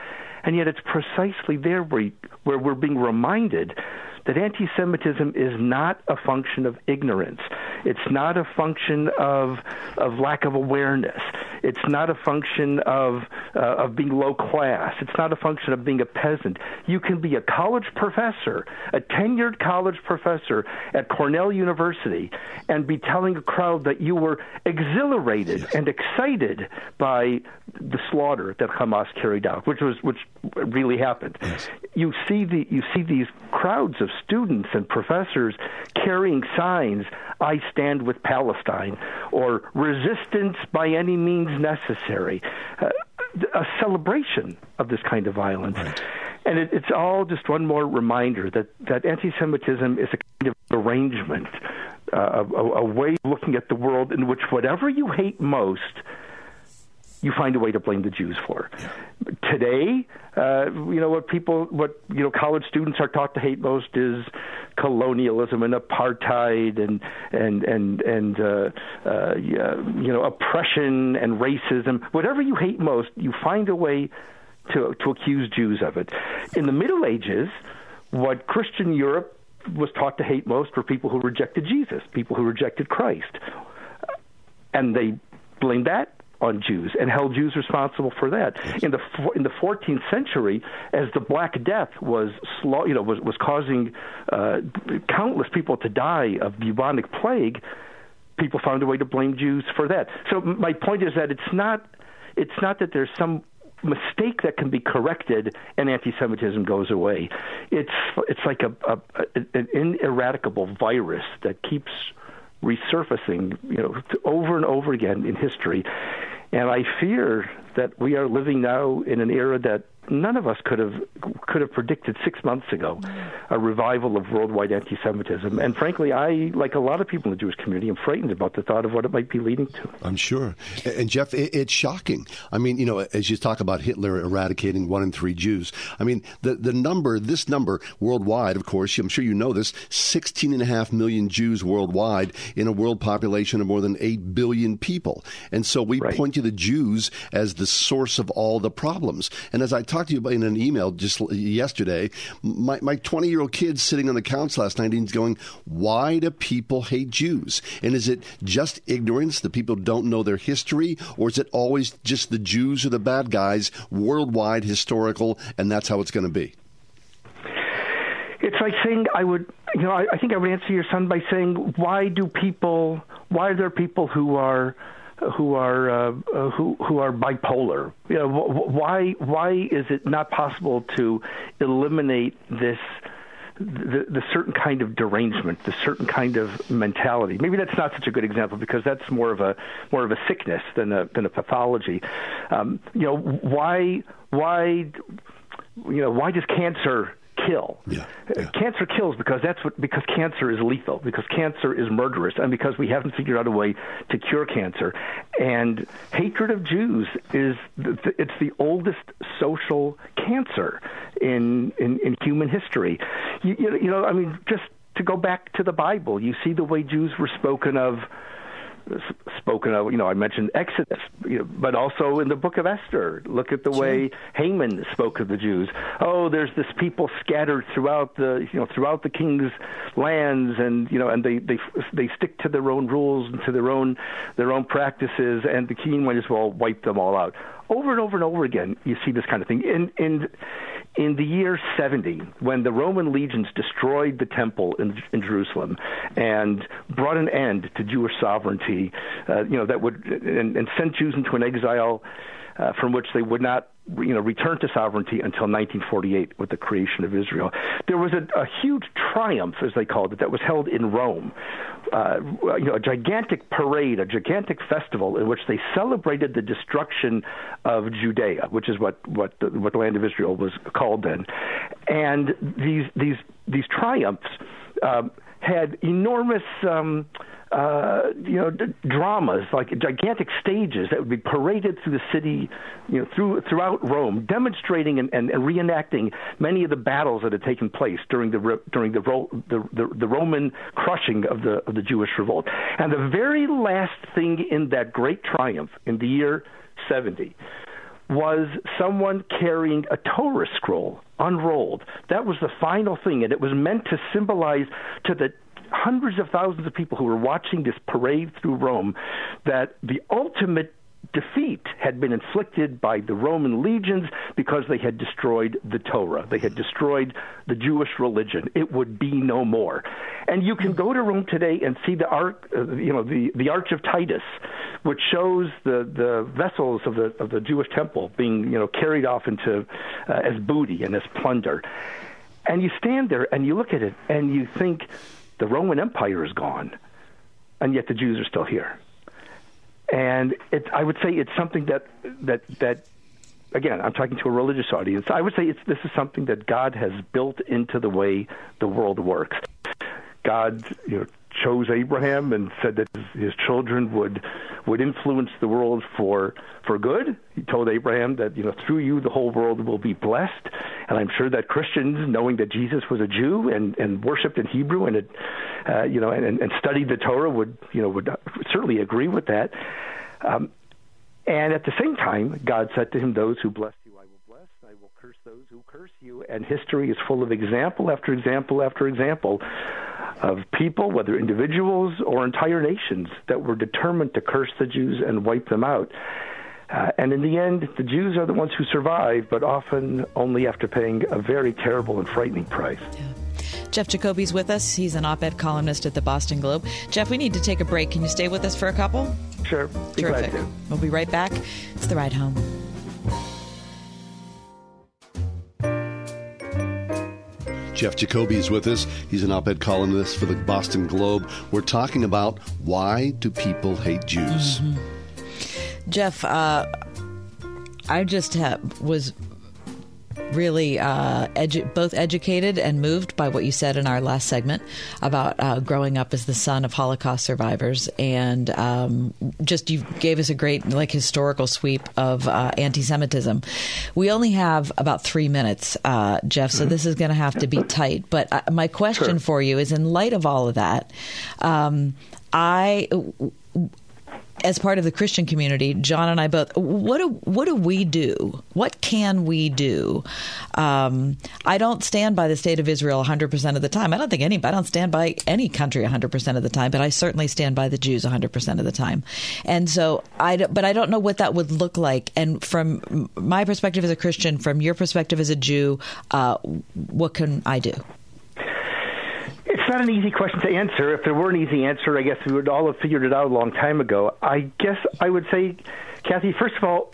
S7: And yet it's precisely there where, where we're being reminded that anti Semitism is not a function of ignorance. It's not a function of, of lack of awareness. It's not a function of, uh, of being low class. It's not a function of being a peasant. You can be a college professor, a tenured college professor at Cornell University, and be telling a crowd that you were exhilarated and excited by the slaughter that Hamas carried out, which was which really happened. Yes. You see the you see these crowds of students and professors carrying signs, I stand with Palestine, or resistance by any means necessary. Uh, a celebration of this kind of violence. Right. And it, it's all just one more reminder that, that anti Semitism is a kind of arrangement, uh, a, a way of looking at the world in which whatever you hate most, you find a way to blame the Jews for. Today, uh, you know what people, what you know, college students are taught to hate most is colonialism and apartheid and and and and uh, uh, you know oppression and racism. Whatever you hate most, you find a way to to accuse Jews of it. In the Middle Ages, what Christian Europe was taught to hate most were people who rejected Jesus, people who rejected Christ, and they blamed that on Jews and held Jews responsible for that. In the in the 14th century, as the Black Death was you know was was causing uh, countless people to die of bubonic plague, people found a way to blame Jews for that. So my point is that it's not it's not that there's some mistake that can be corrected and anti-Semitism goes away. It's it's like a, a, a an ineradicable virus that keeps resurfacing, you know, over and over again in history. And I fear that we are living now in an era that none of us could have could have predicted six months ago a revival of worldwide anti-Semitism. And frankly, I, like a lot of people in the Jewish community, am frightened about the thought of what it might be leading to.
S2: I'm sure. And Jeff, it's shocking. I mean, you know, as you talk about Hitler eradicating one in three Jews, I mean, the the number, this number worldwide, of course, I'm sure you know this, 16 and a half million Jews worldwide in a world population of more than 8 billion people. And so we right. point to the Jews as the source of all the problems. And as I talked to you in an email just yesterday. My my 20 year old kid sitting on the couch last night and he's going, "Why do people hate Jews? And is it just ignorance that people don't know their history, or is it always just the Jews are the bad guys, worldwide, historical, and that's how it's going to be?"
S7: It's like saying I would, you know, I, I think I would answer your son by saying, "Why do people? Why are there people who are?" Who are uh, uh, who who are bipolar. You know, why why is it not possible to eliminate this? The, the certain kind of derangement, the certain kind of mentality. Maybe that's not such a good example because that's more of a more of a sickness than a than a pathology. Um, you know, why why you know why does cancer kill.
S2: Yeah, yeah.
S7: Cancer kills because that's what because cancer is lethal, because cancer is murderous, and because we haven't figured out a way to cure cancer. And hatred of Jews is the, it's the oldest social cancer in in, in human history. You, you know, I mean, just to go back to the Bible, you see the way Jews were spoken of spoken of. You know, I mentioned Exodus, you know, but also in the Book of Esther. Look at the sure. way Haman spoke of the Jews. Oh, there's this people scattered throughout the you know throughout the king's lands, and you know, and they they they stick to their own rules and to their own their own practices, and the king might as well wipe them all out. Over and over and over again, you see this kind of thing. And and in the year 70, when the Roman legions destroyed the temple in, in Jerusalem and brought an end to Jewish sovereignty, uh, you know, that would and, and sent Jews into an exile uh, from which they would not you know, return to sovereignty until 1948 with the creation of Israel. There was a, a huge triumph, as they called it, that was held in Rome. Uh, you know, a gigantic parade, a gigantic festival in which they celebrated the destruction of Judea, which is what what the, what the land of Israel was called then. And these these these triumphs um, had enormous. Um, uh, you know, d- dramas like gigantic stages that would be paraded through the city, you know, through throughout Rome, demonstrating and, and, and reenacting many of the battles that had taken place during the during the, the, the the Roman crushing of the of the Jewish revolt. And the very last thing in that great triumph in the year 70 was someone carrying a Torah scroll unrolled. That was the final thing, and it was meant to symbolize to the hundreds of thousands of people who were watching this parade through Rome that the ultimate defeat had been inflicted by the Roman legions because they had destroyed the Torah. They had destroyed the Jewish religion. It would be no more. And you can go to Rome today and see the arch, uh, you know, the, the Arch of Titus, which shows the, the vessels of the of the Jewish temple being you know carried off into uh, as booty and as plunder. And you stand there and you look at it and you think the Roman Empire is gone, and yet the Jews are still here. And it, I would say it's something that that that again, I'm talking to a religious audience. I would say it's, this is something that God has built into the way the world works. God, you know, chose Abraham and said that his children would would influence the world for for good. He told Abraham that you know through you the whole world will be blessed. And I'm sure that Christians, knowing that Jesus was a Jew and and worshipped in Hebrew and had, uh, you know and, and studied the Torah, would you know would certainly agree with that. Um, and at the same time, God said to him, "Those who bless you, I will bless. I will curse those who curse you." And history is full of example after example after example of people, whether individuals or entire nations, that were determined to curse the Jews and wipe them out. Uh, and in the end, the Jews are the ones who survive, but often only after paying a very terrible and frightening price. Yeah.
S3: Jeff Jacoby's with us. He's an op ed columnist at the Boston Globe. Jeff, we need to take a break. Can you stay with us for a couple?
S7: Sure.
S3: Be Terrific. We'll be right back. It's the ride home.
S2: Jeff Jacoby is with us. He's an op-ed columnist for the Boston Globe. We're talking about why do people hate Jews?
S3: Mm-hmm. Jeff, uh, I just have, was really uh, edu- both educated and moved by what you said in our last segment about uh, growing up as the son of Holocaust survivors, and um, just you gave us a great like historical sweep of uh, anti-Semitism. We only have about three minutes, uh, Jeff, so mm-hmm. this is going to have to be tight. But uh, my question sure. for you is, in light of all of that, um, I as part of the Christian community, John and I both, what do what do we do? What can we do? Um, I don't stand by the state of Israel 100 percent of the time. I don't think any. I don't stand by any country 100 percent of the time, but I certainly stand by the Jews 100 percent of the time. And so I, but I don't know what that would look like. And from my perspective as a Christian, from your perspective as a Jew, uh, what can I do?
S7: It's not an easy question to answer. If there were an easy answer, I guess we would all have figured it out a long time ago. I guess I would say, Kathy, first of all,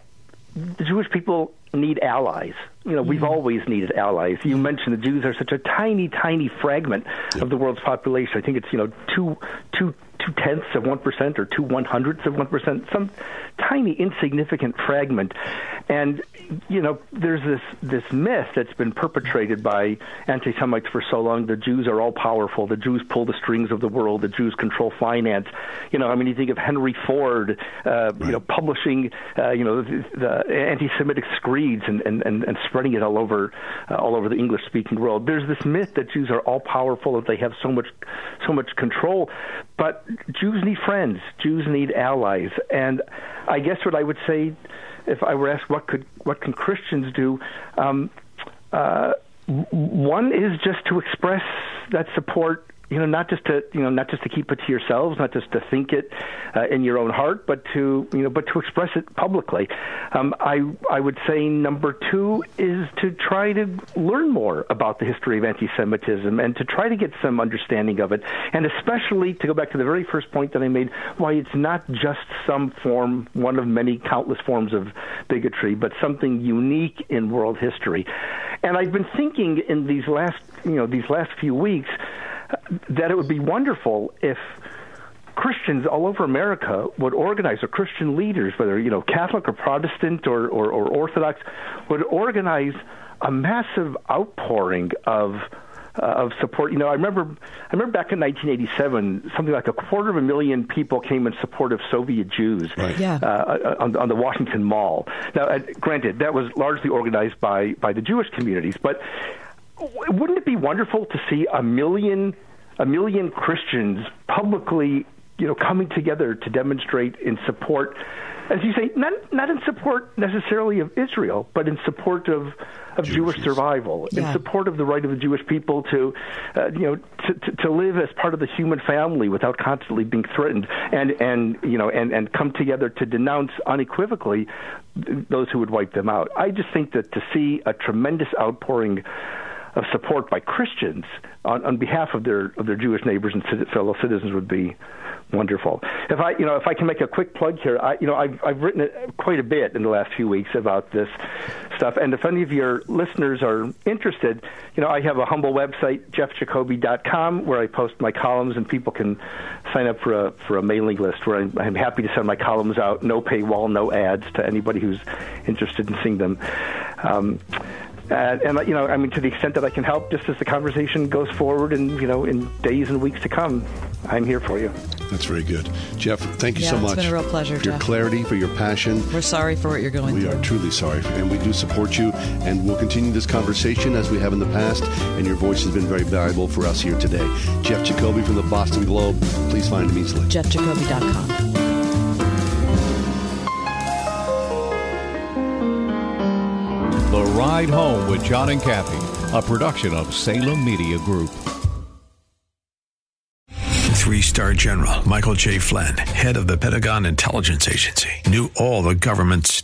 S7: the Jewish people need allies. You know, we've mm-hmm. always needed allies. You mentioned the Jews are such a tiny, tiny fragment yeah. of the world's population. I think it's you know two, two, two tenths of one percent or two one hundredths of one percent, some tiny, insignificant fragment. And you know, there's this this myth that's been perpetrated by anti-Semites for so long. The Jews are all powerful. The Jews pull the strings of the world. The Jews control finance. You know, I mean, you think of Henry Ford, uh, right. you know, publishing, uh, you know, the, the anti-Semitic screeds and, and, and, and spreading it all over uh, all over the English-speaking world. There's this myth that Jews are all powerful, that they have so much so much control. But Jews need friends. Jews need allies. And I guess what I would say if I were asked what could what can Christians do, um, uh, one is just to express that support you know, not just to you know, not just to keep it to yourselves, not just to think it uh, in your own heart, but to you know, but to express it publicly. Um, I I would say number two is to try to learn more about the history of anti-Semitism and to try to get some understanding of it, and especially to go back to the very first point that I made, why it's not just some form, one of many countless forms of bigotry, but something unique in world history. And I've been thinking in these last you know these last few weeks that it would be wonderful if Christians all over America would organize, or Christian leaders, whether you know Catholic or Protestant or, or, or Orthodox, would organize a massive outpouring of uh, of support. You know, I remember I remember back in 1987, something like a quarter of a million people came in support of Soviet Jews
S2: Right.
S3: Yeah.
S7: uh, on, on the Washington Mall. Now, uh, granted, that was largely organized by by the Jewish communities, but w- wouldn't it be wonderful to see a million a million Christians publicly, you know, coming together to demonstrate in support, as you say, not not in support necessarily of Israel, but in support of of Jewish
S2: Jewishness.
S7: survival, in support of the right of the Jewish people to, uh, you know, to, to, to live as part of the human family without constantly being threatened, and and you know, and and come together to denounce unequivocally those who would wipe them out. I just think that to see a tremendous outpouring of support by Christians on, on behalf of their of their Jewish neighbors and fellow citizens would be wonderful. If I you know if I can make a quick plug here, I you know I've I've written quite a bit in the last few weeks about this stuff, and if any of your listeners are interested, you know I have a humble website jeffjacoby.com where I post my columns and people can sign up for a for a mailing list where I'm, I'm happy to send my columns out, no paywall, no ads to anybody who's interested in seeing them. Um, and, and you know, I mean, to the extent that I can help, just as the conversation goes forward, and you know, in days and weeks to come, I'm here for you.
S2: That's very good. Jeff, thank you
S3: Yeah,
S2: so
S3: it's
S2: much.
S3: been a real pleasure,
S2: For your
S3: Jeff.
S2: clarity, for your passion.
S3: We're sorry for what you're going
S2: We
S3: through.
S2: are truly sorry, for, and we do support you. And we'll continue this conversation as we have in the past. And your voice has been very valuable for us here today. Jeff Jacoby from the Boston Globe. Please find him easily.
S3: JeffJacoby.com.
S1: The Ride Home with John and Kathy, a production of Salem Media Group.
S8: Three star general Michael J. Flynn, head of the Pentagon Intelligence Agency, knew all the government's